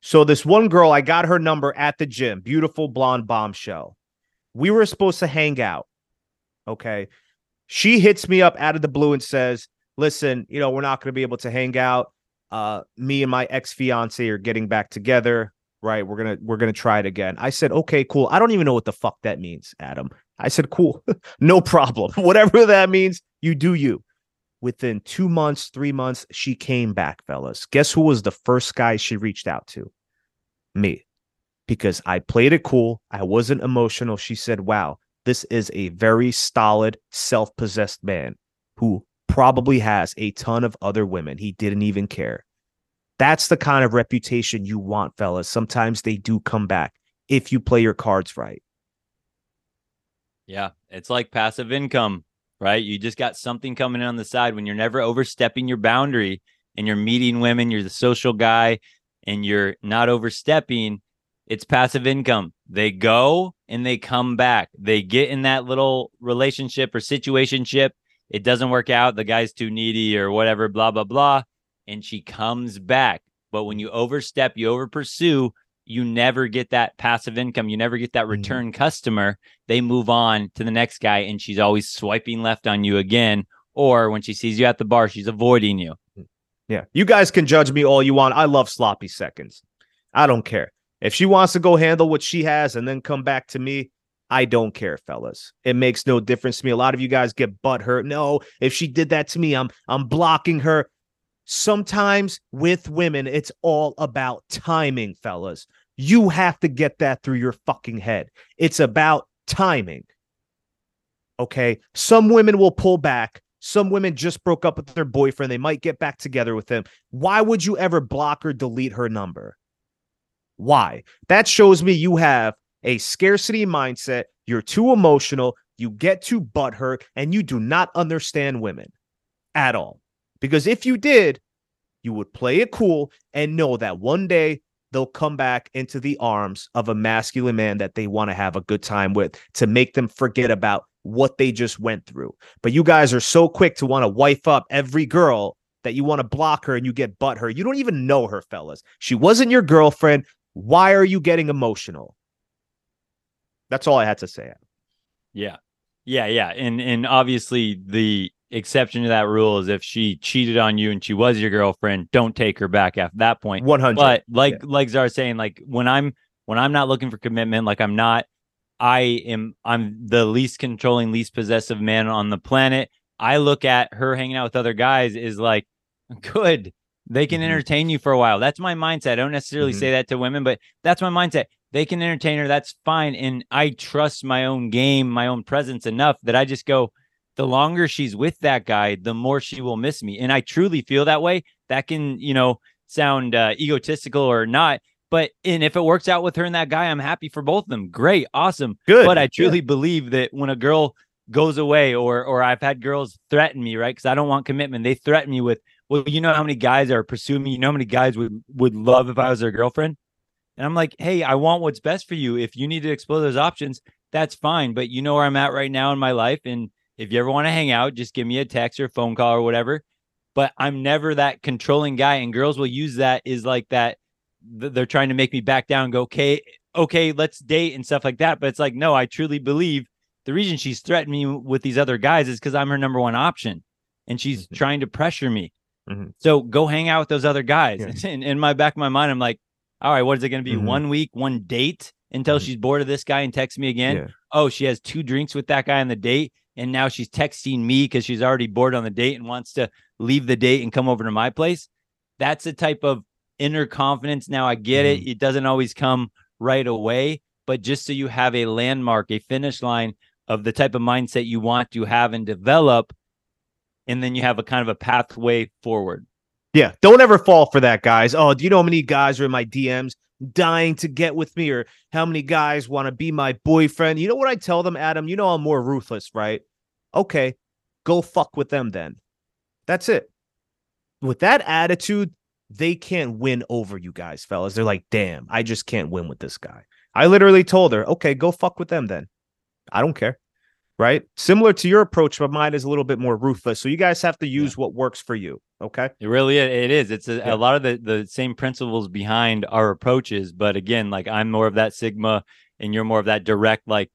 So this one girl, I got her number at the gym, beautiful blonde bombshell. We were supposed to hang out. Okay. She hits me up out of the blue and says, "Listen, you know, we're not going to be able to hang out. Uh me and my ex-fiance are getting back together, right? We're going to we're going to try it again." I said, "Okay, cool. I don't even know what the fuck that means, Adam." I said, "Cool. [laughs] no problem. [laughs] Whatever that means, you do you." Within two months, three months, she came back, fellas. Guess who was the first guy she reached out to? Me. Because I played it cool. I wasn't emotional. She said, Wow, this is a very stolid, self possessed man who probably has a ton of other women. He didn't even care. That's the kind of reputation you want, fellas. Sometimes they do come back if you play your cards right. Yeah, it's like passive income right? You just got something coming in on the side when you're never overstepping your boundary and you're meeting women, you're the social guy and you're not overstepping. It's passive income. They go and they come back. They get in that little relationship or situationship. It doesn't work out. The guy's too needy or whatever, blah, blah, blah. And she comes back. But when you overstep, you over pursue, you never get that passive income. You never get that mm-hmm. return mm-hmm. customer. They move on to the next guy and she's always swiping left on you again. Or when she sees you at the bar, she's avoiding you. Yeah. You guys can judge me all you want. I love sloppy seconds. I don't care. If she wants to go handle what she has and then come back to me, I don't care, fellas. It makes no difference to me. A lot of you guys get butt hurt. No, if she did that to me, I'm I'm blocking her. Sometimes with women, it's all about timing, fellas. You have to get that through your fucking head. It's about timing. Okay. Some women will pull back. Some women just broke up with their boyfriend. They might get back together with him. Why would you ever block or delete her number? Why? That shows me you have a scarcity mindset. You're too emotional. You get too butthurt, and you do not understand women at all. Because if you did, you would play it cool and know that one day they'll come back into the arms of a masculine man that they want to have a good time with to make them forget about what they just went through. But you guys are so quick to want to wife up every girl that you want to block her and you get butt her. You don't even know her, fellas. She wasn't your girlfriend. Why are you getting emotional? That's all I had to say. Yeah. Yeah, yeah. And and obviously the exception to that rule is if she cheated on you and she was your girlfriend, don't take her back after that point. 100. But like yeah. like Czar saying, like when I'm when I'm not looking for commitment, like I'm not, I am I'm the least controlling, least possessive man on the planet. I look at her hanging out with other guys is like good. They can mm-hmm. entertain you for a while. That's my mindset. I don't necessarily mm-hmm. say that to women, but that's my mindset. They can entertain her. That's fine. And I trust my own game, my own presence enough that I just go, the longer she's with that guy, the more she will miss me. And I truly feel that way. That can, you know, sound uh, egotistical or not. But and if it works out with her and that guy, I'm happy for both of them. Great, awesome. Good. But I truly believe that when a girl goes away, or or I've had girls threaten me, right? Because I don't want commitment. They threaten me with, well, you know how many guys are pursuing me. You know how many guys would would love if I was their girlfriend. And I'm like, hey, I want what's best for you. If you need to explore those options, that's fine. But you know where I'm at right now in my life, and if you ever want to hang out, just give me a text or phone call or whatever. But I'm never that controlling guy, and girls will use that is like that. They're trying to make me back down. go, okay, okay, let's date and stuff like that. But it's like, no, I truly believe the reason she's threatened me with these other guys is because I'm her number one option, and she's mm-hmm. trying to pressure me. Mm-hmm. So go hang out with those other guys. Yeah. [laughs] And in my back of my mind, I'm like, all right, what is it going to be? Mm-hmm. One week, one date until mm-hmm. she's bored of this guy and texts me again. Yeah. Oh, she has two drinks with that guy on the date and now she's texting me because she's already bored on the date and wants to leave the date and come over to my place. That's a type of inner confidence. Now I get mm-hmm. it. It doesn't always come right away, but just so you have a landmark, a finish line of the type of mindset you want to have and develop, and then you have a kind of a pathway forward. Yeah, don't ever fall for that, guys. Oh, do you know how many guys are in my DMs dying to get with me or how many guys want to be my boyfriend. You know what I tell them, Adam? You know I'm more ruthless, right? Okay, go fuck with them then. That's it. With that attitude, they can't win over you guys, fellas. They're like, damn, I just can't win with this guy. I literally told her, okay, go fuck with them then. I don't care right? Similar to your approach, but mine is a little bit more ruthless. So you guys have to use yeah. what works for you. Okay. It really it is. It's a, yeah. a, lot of the the same principles behind our approaches, but again, like I'm more of that sigma and you're more of that direct like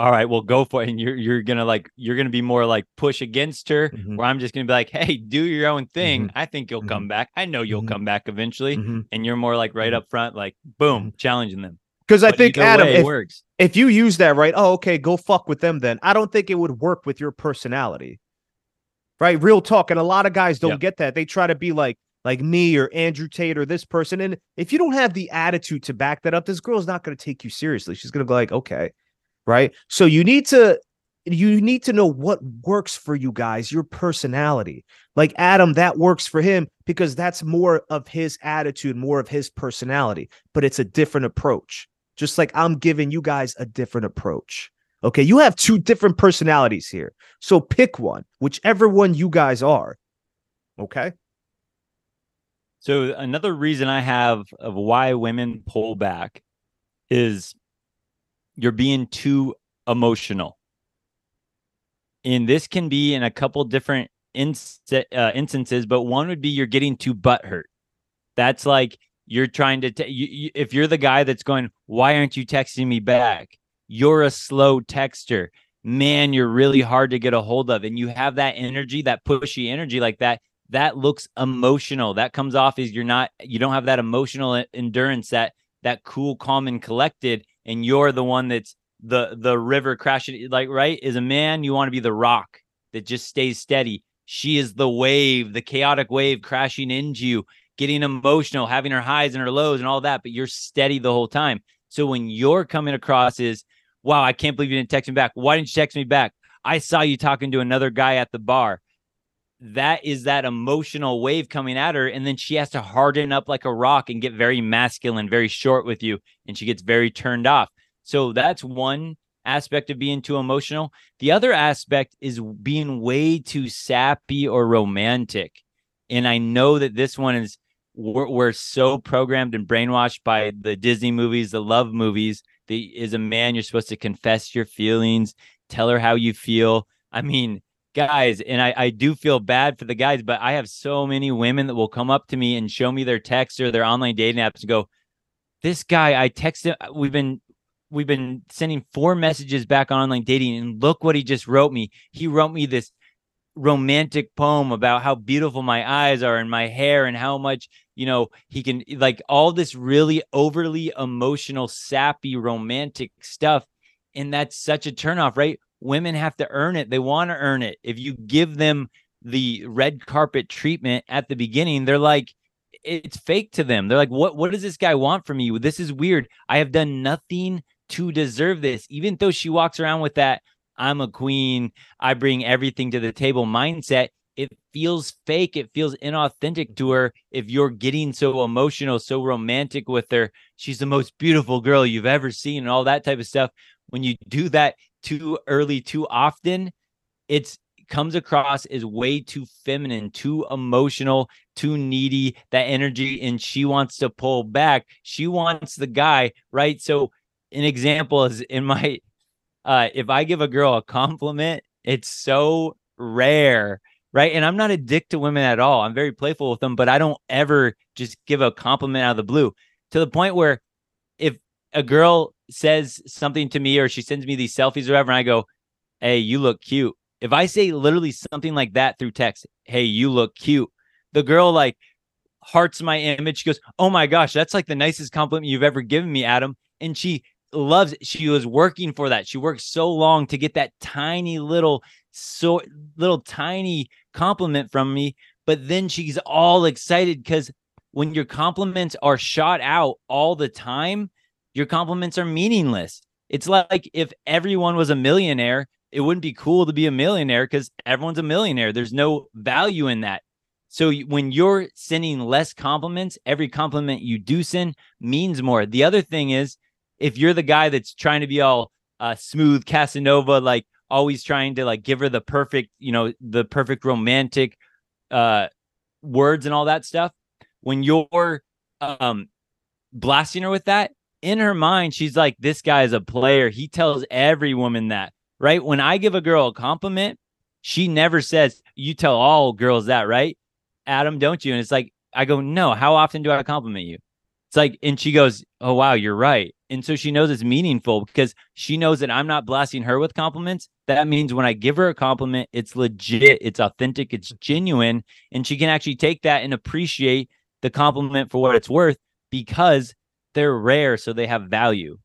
all right, well go for it. And you're you're gonna like you're gonna be more like push against her, mm-hmm. where I'm just gonna be like, hey, do your own thing. Mm-hmm. I think you'll mm-hmm. come back. I know you'll mm-hmm. come back eventually. Mm-hmm. And you're more like right mm-hmm. up front, like boom, challenging them. Because I think Adam, if, works. if you use that right, oh okay, go fuck with them. Then I don't think it would work with your personality, right? Real talk, and a lot of guys don't get that. They try to be like like me or Andrew Tate or this person, and if you don't have the attitude to back that up, this girl's not going to take you seriously. She's going to go like, okay, right? So you need to you need to know what works for you guys, your personality. Like Adam, that works for him because that's more of his attitude, more of his personality, but it's a different approach just like I'm giving you guys a different approach. Okay, you have two different personalities here. So pick one, whichever one you guys are. Okay. So another reason I have of why women pull back is you're being too emotional. And this can be in a couple different inst- uh, instances, but one would be you're getting too butthurt. That's like you're trying to, t- you, you, if you're the guy that's going, why aren't you texting me back? You're a slow texter. Man, you're really hard to get a hold of. And you have that energy, that pushy energy like that. That looks emotional. That comes off as you're not, you don't have that emotional endurance, that, that cool, calm, and collected. And you're the one that's the, the river crashing. Like, right? Is a man, you want to be the rock that just stays steady. She is the wave, the chaotic wave crashing into you getting emotional, having her highs and her lows and all that, but you're steady the whole time. So when you're coming across is, wow, I can't believe you didn't text me back. Why didn't you text me back? I saw you talking to another guy at the bar. That is that emotional wave coming at her. And then she has to harden up like a rock and get very masculine, very short with you. And she gets very turned off. So that's one aspect of being too emotional. The other aspect is being way too sappy or romantic. And I know that this one is we're, we're so programmed and brainwashed by the Disney movies, the love movies. The, as a man, you're supposed to confess your feelings, tell her how you feel. I mean, guys, and I, I do feel bad for the guys, but I have so many women that will come up to me and show me their text or their online dating apps and go, This guy, I texted, uh, we've been we've been sending four messages back on online dating, and look what he just wrote me. He wrote me this romantic poem about how beautiful my eyes are and my hair and how much you know he can like all this really overly emotional sappy romantic stuff. And that's such a turnoff right? Women have to earn it. They want to earn it. If you give them the red carpet treatment at the beginning they're like it's fake to them. They're like what what does this guy want from you this is weird. I have done nothing to deserve this. Even though she walks around with that I'm a queen, I bring everything to the table mindset, it feels fake. It feels inauthentic to her if you're getting so emotional, so romantic with her. She's the most beautiful girl you've ever seen, and all that type of stuff. When you do that too early, too often, it's comes across as way too feminine, too emotional, too needy, that energy, and she wants to pull back. She wants the guy, right? So, an example is in my uh if I give a girl a compliment, it's so rare right? And I'm not a dick to women at all. I'm very playful with them, but I don't ever just give a compliment out of the blue to the point where if a girl says something to me or she sends me these selfies or whatever, and I go, Hey, you look cute. If I say literally something like that through text, Hey, you look cute, the girl like hearts my image. She goes, Oh my gosh, that's like the nicest compliment you've ever given me, Adam. And she loves it. She was working for that. She worked so long to get that tiny little so little tiny compliment from me, but then she's all excited because when your compliments are shot out all the time, your compliments are meaningless. It's like if everyone was a millionaire, it wouldn't be cool to be a millionaire because everyone's a millionaire. There's no value in that. So when you're sending less compliments, every compliment you do send means more. The other thing is, if you're the guy that's trying to be all uh, smooth Casanova, like always trying to like give her the perfect, you know, the perfect romantic uh words and all that stuff. When you're um blasting her with that, in her mind, she's like, this guy is a player. He tells every woman that, right? When I give a girl a compliment, she never says, You tell all girls that, right? Adam, don't you? And it's like, I go, No, how often do I compliment you? It's like, and she goes, Oh, wow, you're right. And so she knows it's meaningful because she knows that I'm not blasting her with compliments. That means when I give her a compliment, it's legit, it's authentic, it's genuine. And she can actually take that and appreciate the compliment for what it's worth because they're rare. So they have value.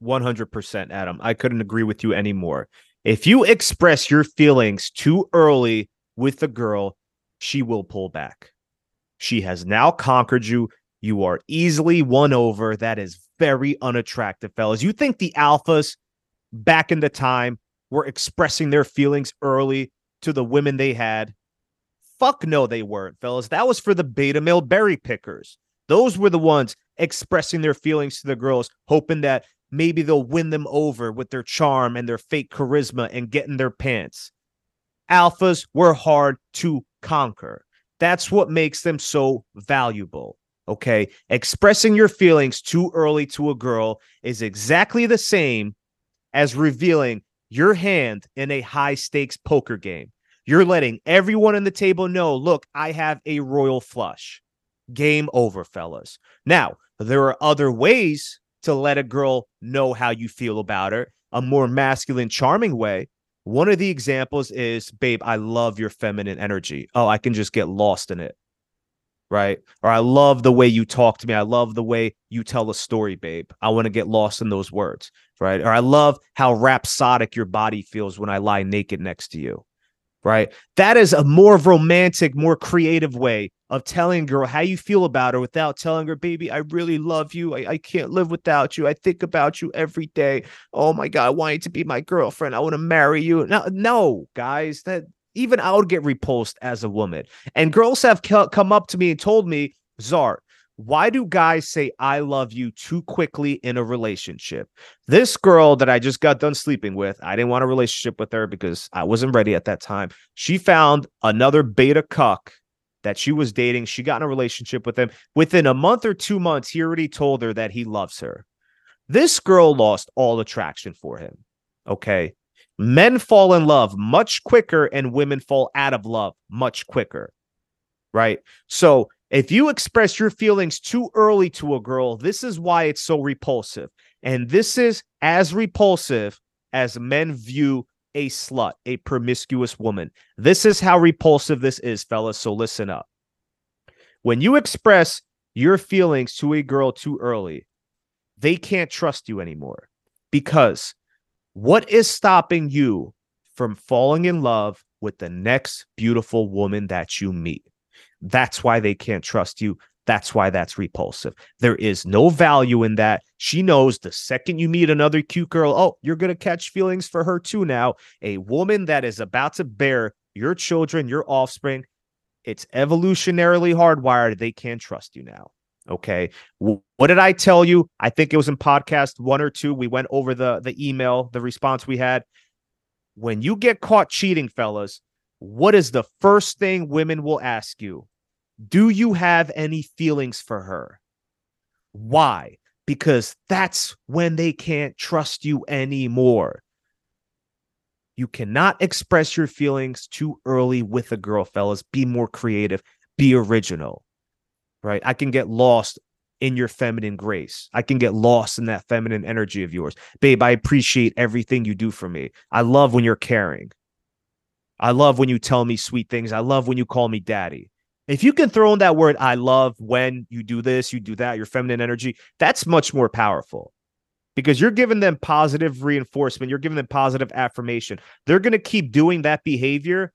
100%, Adam. I couldn't agree with you anymore. If you express your feelings too early with a girl, she will pull back. She has now conquered you. You are easily won over. That is very unattractive, fellas. You think the alphas back in the time were expressing their feelings early to the women they had? Fuck no, they weren't, fellas. That was for the beta male berry pickers. Those were the ones expressing their feelings to the girls, hoping that maybe they'll win them over with their charm and their fake charisma and get in their pants. Alphas were hard to conquer. That's what makes them so valuable. Okay. Expressing your feelings too early to a girl is exactly the same as revealing your hand in a high stakes poker game. You're letting everyone in the table know look, I have a royal flush. Game over, fellas. Now, there are other ways to let a girl know how you feel about her, a more masculine, charming way. One of the examples is, babe, I love your feminine energy. Oh, I can just get lost in it right? Or I love the way you talk to me. I love the way you tell a story, babe. I want to get lost in those words, right? Or I love how rhapsodic your body feels when I lie naked next to you, right? That is a more romantic, more creative way of telling girl how you feel about her without telling her, baby, I really love you. I, I can't live without you. I think about you every day. Oh my God, I want you to be my girlfriend. I want to marry you. No, no, guys, that even I would get repulsed as a woman. And girls have come up to me and told me, Czar, why do guys say I love you too quickly in a relationship? This girl that I just got done sleeping with, I didn't want a relationship with her because I wasn't ready at that time. She found another beta cuck that she was dating. She got in a relationship with him. Within a month or two months, he already told her that he loves her. This girl lost all attraction for him. Okay men fall in love much quicker and women fall out of love much quicker. Right. So if you express your feelings too early to a girl, this is why it's so repulsive. And this is as repulsive as men view a slut, a promiscuous woman. This is how repulsive this is, fellas. So listen up. When you express your feelings to a girl too early, they can't trust you anymore because what is stopping you from falling in love with the next beautiful woman that you meet? That's why they can't trust you. That's why that's repulsive. There is no value in that. She knows the second you meet another cute girl, oh, you're going to catch feelings for her too now. A woman that is about to bear your children, your offspring, it's evolutionarily hardwired. They can't trust you now. Okay. What did I tell you? I think it was in podcast one or two. We went over the the email, the response we had. When you get caught cheating, fellas, what is the first thing women will ask you? Do you have any feelings for her? Why? Because that's when they can't trust you anymore. You cannot express your feelings too early with a girl, fellas. Be more creative, be original, right? I can get lost in your feminine grace. I can get lost in that feminine energy of yours. Babe, I appreciate everything you do for me. I love when you're caring. I love when you tell me sweet things. I love when you call me daddy. If you can throw in that word, I love when you do this, you do that, your feminine energy, that's much more powerful because you're giving them positive reinforcement. You're giving them positive affirmation. They're going to keep doing that behavior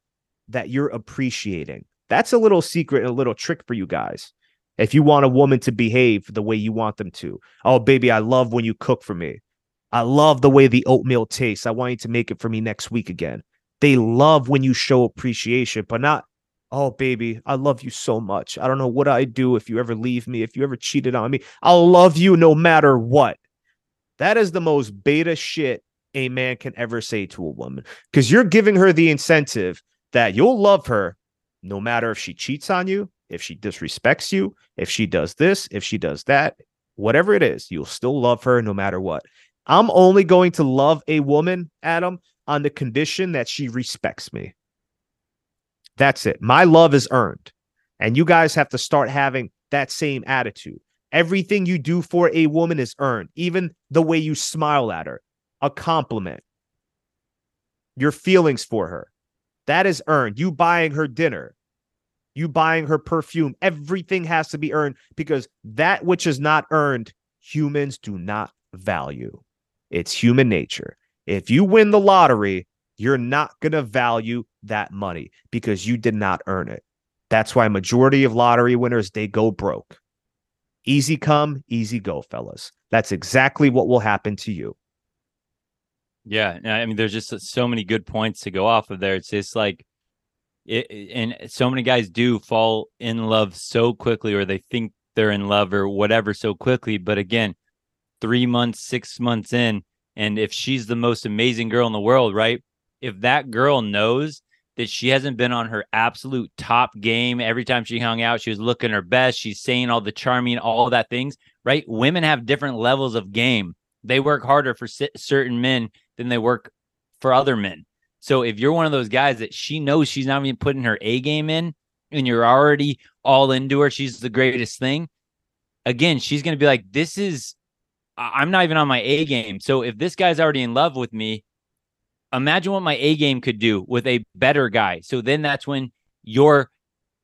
that you're appreciating. That's a little secret and a little trick for you guys. If you want a woman to behave the way you want them to, oh, baby, I love when you cook for me. I love the way the oatmeal tastes. I want you to make it for me next week again. They love when you show appreciation, but not, oh, baby, I love you so much. I don't know what I'd do if you ever leave me, if you ever cheated on me. I'll love you no matter what. That is the most beta shit a man can ever say to a woman because you're giving her the incentive that you'll love her no matter if she cheats on you, if she disrespects you, if she does this, if she does that, whatever it is, you'll still love her no matter what. I'm only going to love a woman, Adam, on the condition that she respects me. That's it. My love is earned. And you guys have to start having that same attitude. Everything you do for a woman is earned, even the way you smile at her, a compliment, your feelings for her. That is earned. You buying her dinner, you buying her perfume, everything has to be earned because that which is not earned, humans do not value. It's human nature. If you win the lottery, you're not going to value that money because you did not earn it. That's why majority of lottery winners they go broke. Easy come, easy go, fellas. That's exactly what will happen to you. Yeah, I mean, there's just so many good points to go off of there. It's just like, it, and so many guys do fall in love so quickly, or they think they're in love or whatever so quickly. But again, three months, six months in, and if she's the most amazing girl in the world, right? If that girl knows that she hasn't been on her absolute top game. Every time she hung out, she was looking her best. She's saying all the charming, all that things, right? Women have different levels of game. They work harder for certain men than they work for other men. So if you're one of those guys that she knows she's not even putting her A game in and you're already all into her, she's the greatest thing. Again, she's going to be like, this is, I'm not even on my A game. So if this guy's already in love with me, imagine what my A game could do with a better guy. So then that's when your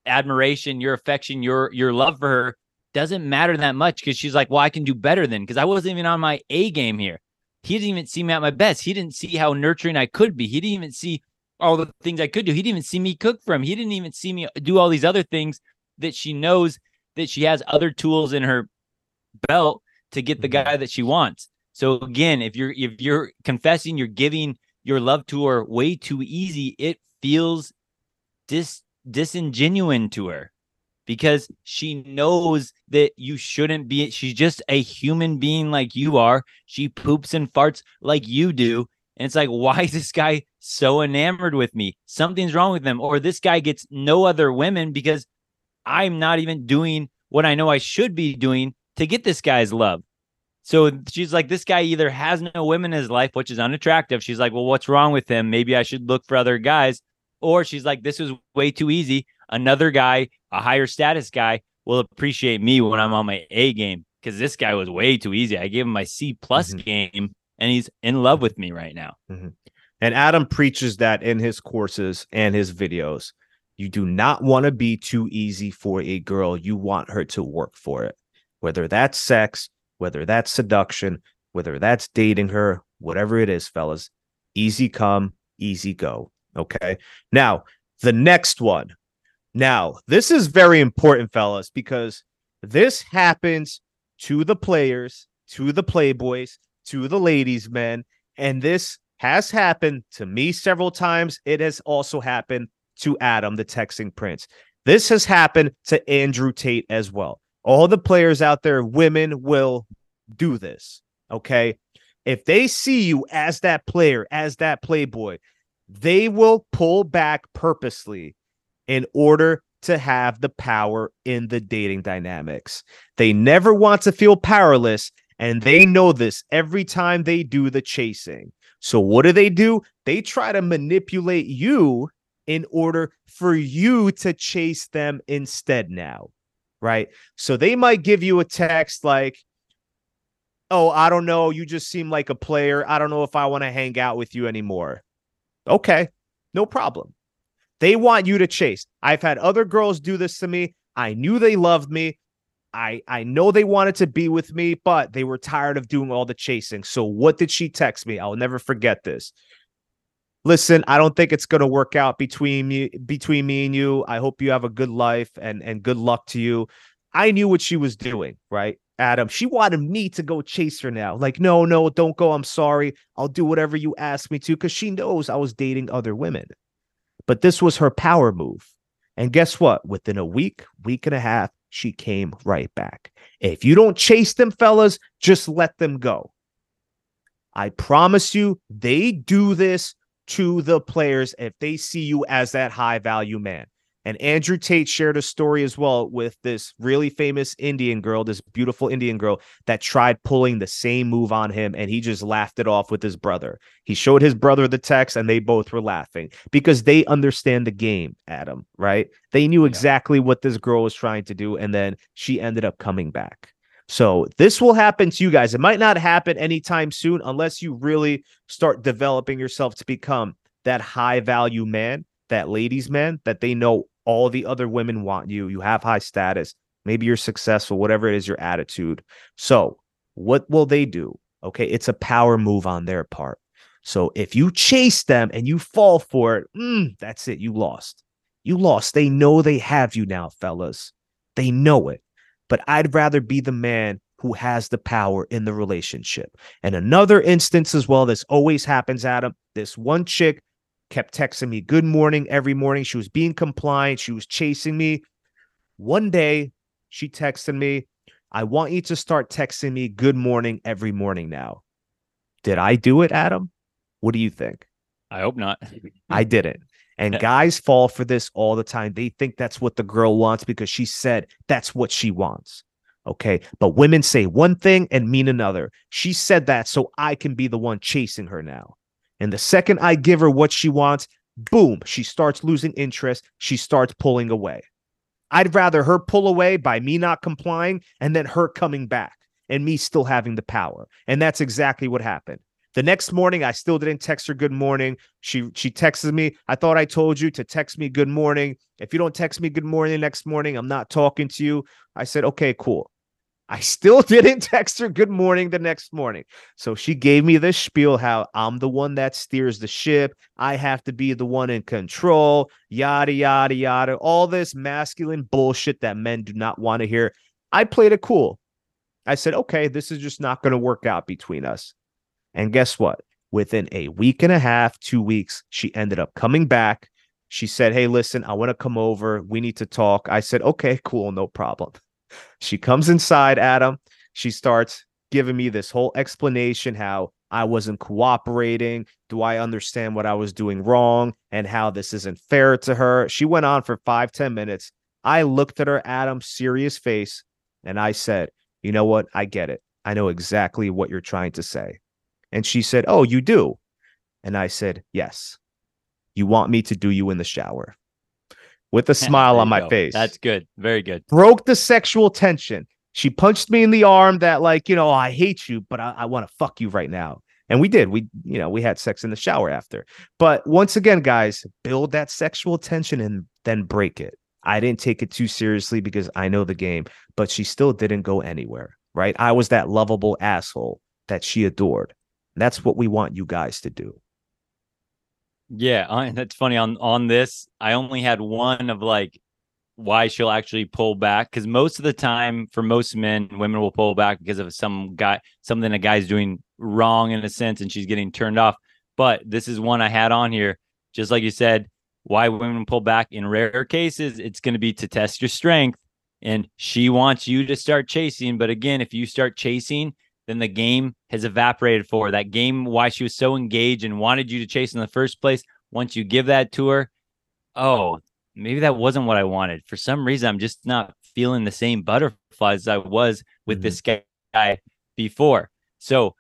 admiration, your affection, your your love for her doesn't matter that much because she's like, well, I can do better than because I wasn't even on my A game here. He didn't even see me at my best. He didn't see how nurturing I could be. He didn't even see all the things I could do. He didn't even see me cook for him. He didn't even see me do all these other things that she knows that she has other tools in her belt to get the mm-hmm. guy that she wants. So again, if you're if you're confessing, you're giving your love to her way too easy, it feels dis disingenuine to her because she knows that you shouldn't be she's just a human being like you are. She poops and farts like you do. And it's like [laughs] why is this guy so enamored with me? Something's wrong with him. Or this guy gets no other women because i'm not even doing what i know i should be doing to get this guy's love so she's like, this guy either has no women in his life, which is unattractive. She's like, well, what's wrong with him? Maybe I should look for other guys. Or she's like, this is way too easy. Another guy, a higher status guy, will appreciate me when I'm on my A game because this guy was way too easy. I gave him my C plus mm-hmm. game, and he's in love with me right now. Mm-hmm. And Adam preaches that in his courses and his videos. You do not want to be too easy for a girl. You want her to work for it, whether that's sex, whether that's seduction, whether that's dating her, whatever it is, fellas, easy come, easy go. Okay. Now, the next one. Now, this is very important, fellas, because This happens to the players, to the playboys, to the ladies, men, and this has happened to me several times. It has also happened to Adam, the texting prince. This has happened to Andrew Tate as well. All the players out there, women will do this. Okay. If they see you as that player, as that playboy, they will pull back purposely in order to have the power in the dating dynamics. They never want to feel powerless, and they know this every time they do the chasing. So, what do they do? They try to manipulate you in order for you to chase them instead now. Right. So, they might give you a text like, Oh, I don't know. You just seem like a player. I don't know if I want to hang out with you anymore. Okay. No problem. They want you to chase. I've had other girls do this to me. I knew they loved me. I I know they wanted to be with me, but they were tired of doing all the chasing. So what did she text me? I'll never forget this. Listen, I don't think it's going to work out between me between me and you. I hope you have a good life and and good luck to you. I knew what she was doing, right? Adam, she wanted me to go chase her now. Like, no, no, don't go. I'm sorry. I'll do whatever you ask me to because she knows I was dating other women. But this was her power move. And guess what? Within a week, week and a half, she came right back. If you don't chase them, fellas, just let them go. I promise you, they do this to the players if they see you as that high value man. And Andrew Tate shared a story as well with this really famous Indian girl, this beautiful Indian girl that tried pulling the same move on him, and he just laughed it off with his brother. He showed his brother the text, and they both were laughing because they understand the game, Adam, right? They knew exactly what this girl was trying to do, and then she ended up coming back. So this will happen to you guys. It might not happen anytime soon unless you really start developing yourself to become that high value man that ladies man that they know all the other women want you. You have high status. Maybe you're successful whatever it is your attitude. So what will they do? Okay it's a power move on their part. So if you chase them and you fall for it mm, that's it. You lost. You lost. They know they have you now fellas. They know it but i'd rather be the man who has the power in the relationship and another instance as well this always happens adam this one chick kept texting me good morning every morning. She was being compliant. She was chasing me. One day, she texted me, I want you to start texting me good morning every morning now. Did I do it, Adam? What do you think? I hope not. I didn't. And guys fall for this all the time. They think that's what the girl wants because she said that's what she wants. Okay. But women say one thing and mean another. She said that so I can be the one chasing her now. And the second I give her what she wants, boom, she starts losing interest. She starts pulling away. I'd rather her pull away by me not complying and then her coming back and me still having the power. And that's exactly what happened. The next morning, I still didn't text her good morning. She she texted me. I thought I told you to text me good morning. If you don't text me good morning the next morning, I'm not talking to you. I said, okay, cool. I still [laughs] didn't text her good morning the next morning. So she gave me this spiel how I'm the one that steers the ship. I have to be the one in control, yada, yada, yada. All this masculine bullshit that men do not want to hear. I played it cool. I said, okay, this is just not going to work out between us. And guess what? Within a week and a half, two weeks, she ended up coming back. She said, Hey, listen, I want to come over. We need to talk. I said, Okay, cool, no problem. [laughs] She comes inside, Adam. She starts giving me this whole explanation how I wasn't cooperating. Do I understand what I was doing wrong and how this isn't fair to her? She went on for five, ten minutes. I looked at her, Adam's serious face, and I said, You know what? I get it. I know exactly what you're trying to say. And she said, Oh, you do? And I said, Yes. You want me to do you in the shower with a [laughs] smile on my go. face. That's good. Very good. broke the sexual tension. She punched me in the arm that, like, you know, I hate you, but I, I want to fuck you right now. And we did. We, you know, we had sex in the shower after. But once again, guys, build that sexual tension and then break it. I didn't take it too seriously because I know the game, but she still didn't go anywhere, right? I was that lovable asshole that she adored. And that's what we want you guys to do. Yeah, uh, that's funny. On on this, I only had one of like why she'll actually pull back because most of the time for most men women will pull back because of some guy something a guy's doing wrong in a sense and she's getting turned off but this is one i had on here just like you said why women pull back in rare cases it's going to be to test your strength and she wants you to start chasing but again if you start chasing then the game has evaporated for her that game why she was so engaged and wanted you to chase in the first place once you give that to her oh maybe that wasn't what I wanted. For some reason, I'm just not feeling the same butterflies as I was with mm-hmm. this guy before. So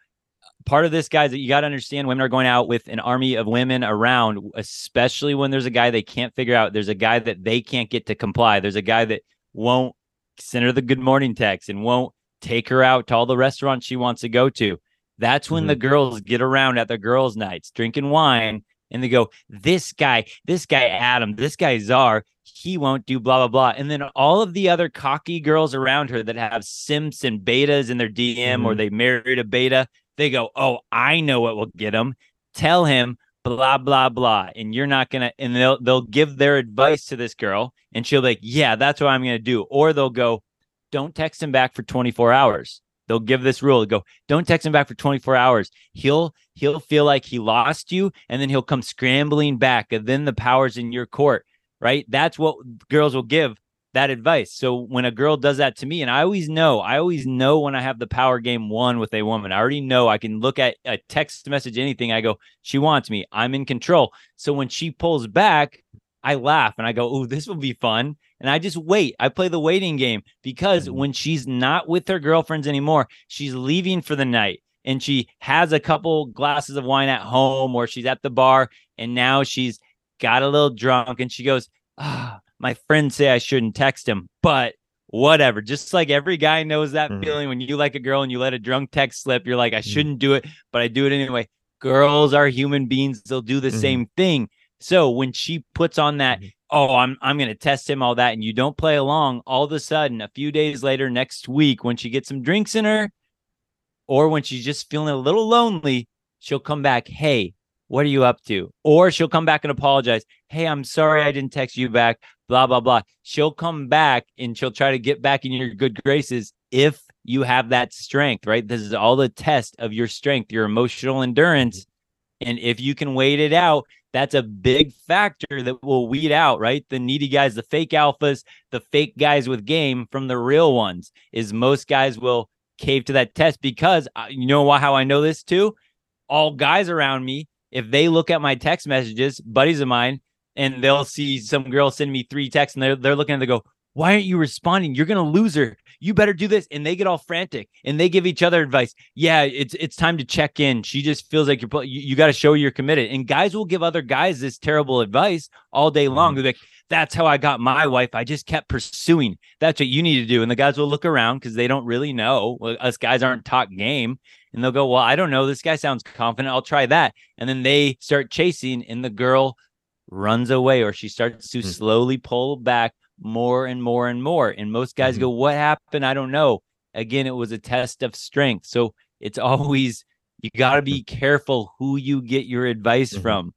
part of this, guys, that you got to understand women are going out with an army of women around, especially when there's a guy they can't figure out. There's a guy that they can't get to comply. There's a guy that won't send her the good morning text and won't take her out to all the restaurants she wants to go to. That's when mm-hmm. the girls get around at their girls' nights drinking wine and they go, This guy, this guy, Adam, this guy, Czar, he won't do blah, blah, blah. And then all of the other cocky girls around her that have simps and betas in their DM mm-hmm. or they married a beta, they go, Oh, I know what will get him. Tell him blah blah blah and you're not gonna and they'll they'll give their advice to this girl and she'll be like yeah that's what i'm gonna do or they'll go don't text him back for 24 hours. They'll give this rule. Go don't text him back for 24 hours. He'll he'll feel like he lost you and then he'll come scrambling back and then the power's in your court right? That's what girls will give that advice. So when a girl does that to me and i always know i always know when i have the power game won with a woman. I already know i can look at a text message anything i go she wants me. I'm in control. So when she pulls back i laugh and i go oh this will be fun and I just wait. I play the waiting game because mm-hmm. when she's not with her girlfriends anymore, she's leaving for the night and she has a couple glasses of wine at home or she's at the bar and now she's got a little drunk and she goes, Ah, oh, my friends say I shouldn't text him, but whatever. Just like every guy knows that mm-hmm. feeling when you like a girl and you let a drunk text slip, you're like, I mm-hmm. shouldn't do it, but I do it anyway. Girls are human beings, they'll do the mm-hmm. same thing. So when she puts on that, mm-hmm oh, I'm I'm gonna test him, all that, and you don't play along, all of a sudden, a few days later, next week, when she gets some drinks in her, or when she's just feeling a little lonely, she'll come back, hey, what are you up to? Or she'll come back and apologize. Hey, I'm sorry I didn't text you back, blah, blah, blah. She'll come back and she'll try to get back in your good graces if you have that strength, right? This is all the test of your strength, your emotional endurance. And if you can wait it out, that's a big factor that will weed out, right? The needy guys, the fake alphas, the fake guys with game from the real ones. Is most guys will cave to that test because uh, you know how I know this too? All guys around me, if they look at my text messages, buddies of mine, and they'll see some girl send me three texts and they're, they're looking and they go, why aren't you responding? You're gonna lose her. You better do this. And they get all frantic and they give each other advice. Yeah, it's it's time to check in. She just feels like you're you, you got to show you're committed. And guys will give other guys this terrible advice all day long. Mm-hmm. They're like, that's how I got my wife. I just kept pursuing. That's what you need to do. And the guys will look around because they don't really know. Us guys aren't taught game. And they'll go, Well, I don't know. This guy sounds confident. I'll try that. And then they start chasing, and the girl runs away or she starts to mm-hmm. slowly pull back more and more and more. And most guys mm-hmm. go, What happened? I don't know. Again, it was a test of strength. So it's [laughs] always, you got to be careful who you get your advice mm-hmm. from.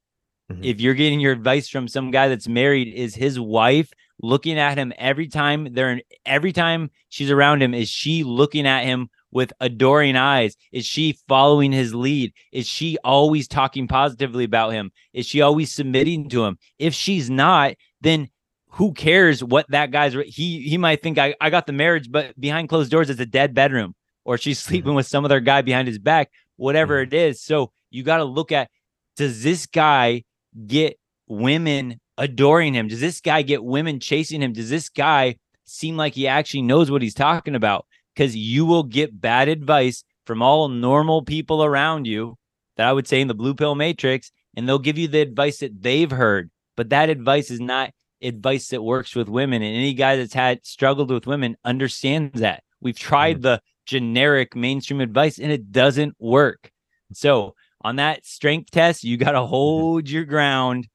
Mm-hmm. If you're getting your advice from some guy that's married, is his wife looking at him every time they're in, every time she's around him? Is she looking at him with adoring eyes? Is she following his lead? Is she always talking positively about him? Is she always submitting to him? If she's not, then who cares what that guy's he he might think I, I got the marriage but behind closed doors it's a dead bedroom or she's sleeping mm-hmm. with some other guy behind his back whatever mm-hmm. it is so you got to look at does this guy get women adoring him does this guy get women chasing him does this guy seem like he actually knows what he's talking about because you will get bad advice from all normal people around you that i would say in the blue pill matrix and they'll give you the advice that they've heard but that advice is not advice that works with women and any guy that's had struggled with women understands that we've tried mm-hmm. the generic mainstream advice and it doesn't work so on that strength test you got to mm-hmm. hold your ground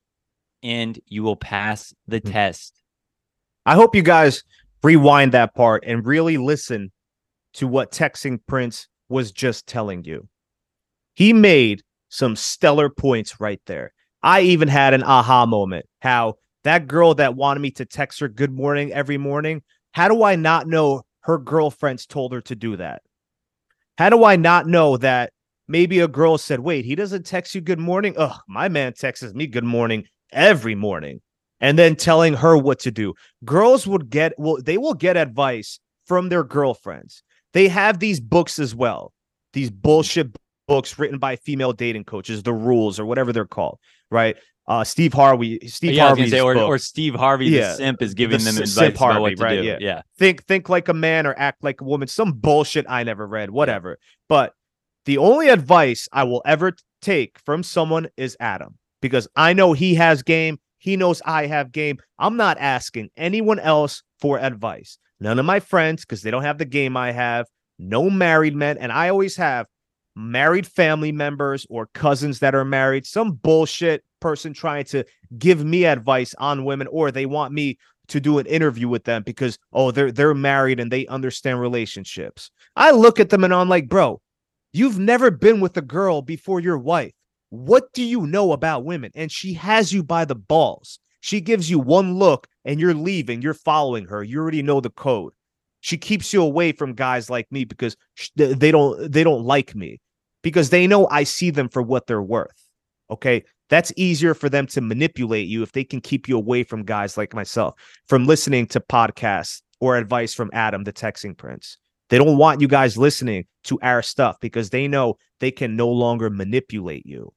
and you will pass the mm-hmm. test i hope you guys rewind that part and really listen to what texting prince was just telling you he made some stellar points right there i even had an aha moment how that girl that wanted me to text her good morning every morning, how do I not know her girlfriends told her to do that? How do I not know that maybe a girl said, wait, he doesn't text you good morning? Ugh, my man texts me good morning every morning and then telling her what to do. Girls would get, well, they will get advice from their girlfriends. They have these books as well, these bullshit books written by female dating coaches, the rules or whatever they're called, right? Uh, Steve Harvey, Steve yeah, Harvey's say, or, book. or Steve Harvey, Yeah, the simp, is giving the them advice simp about what to right, do. yeah. yeah. think think like a man or act like a woman some bullshit i never read whatever but the only advice i will ever take from someone is adam because i know he has game he knows i have game i'm not asking anyone else for advice none of my friends because they don't have the game i have no married men and i always have married family members or cousins that are married some bullshit person trying to give me advice on women or they want me to do an interview with them because oh they're they're married and they understand relationships. I look at them and I'm like, bro, you've never been with a girl before your wife. What do you know about women? And she has you by the balls. She gives you one look and you're leaving. You're following her. You already know the code. She keeps you away from guys like me because they don't they don't like me because they know I see them for what they're worth. Okay? That's easier for them to manipulate you if they can keep you away from guys like myself from listening to podcasts or advice from Adam, the texting prince. They don't want you guys listening to our stuff because they know they can no longer manipulate you.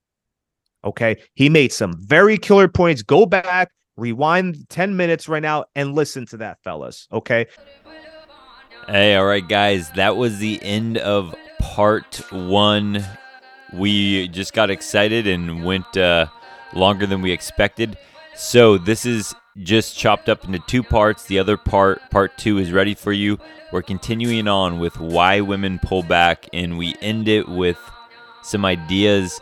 Okay. He made some very killer points. Go back, rewind 10 minutes right now, and listen to that, fellas. Okay. Hey, all right, guys, that was the end of part one. We just got excited and went uh, longer than we expected. So, this is just chopped up into two parts. The other part, part two, is ready for you. We're continuing on with why women pull back, and we end it with some ideas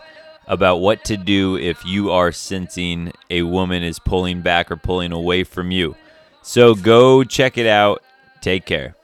about what to do if you are sensing a woman is pulling back or pulling away from you. So, go check it out. Take care.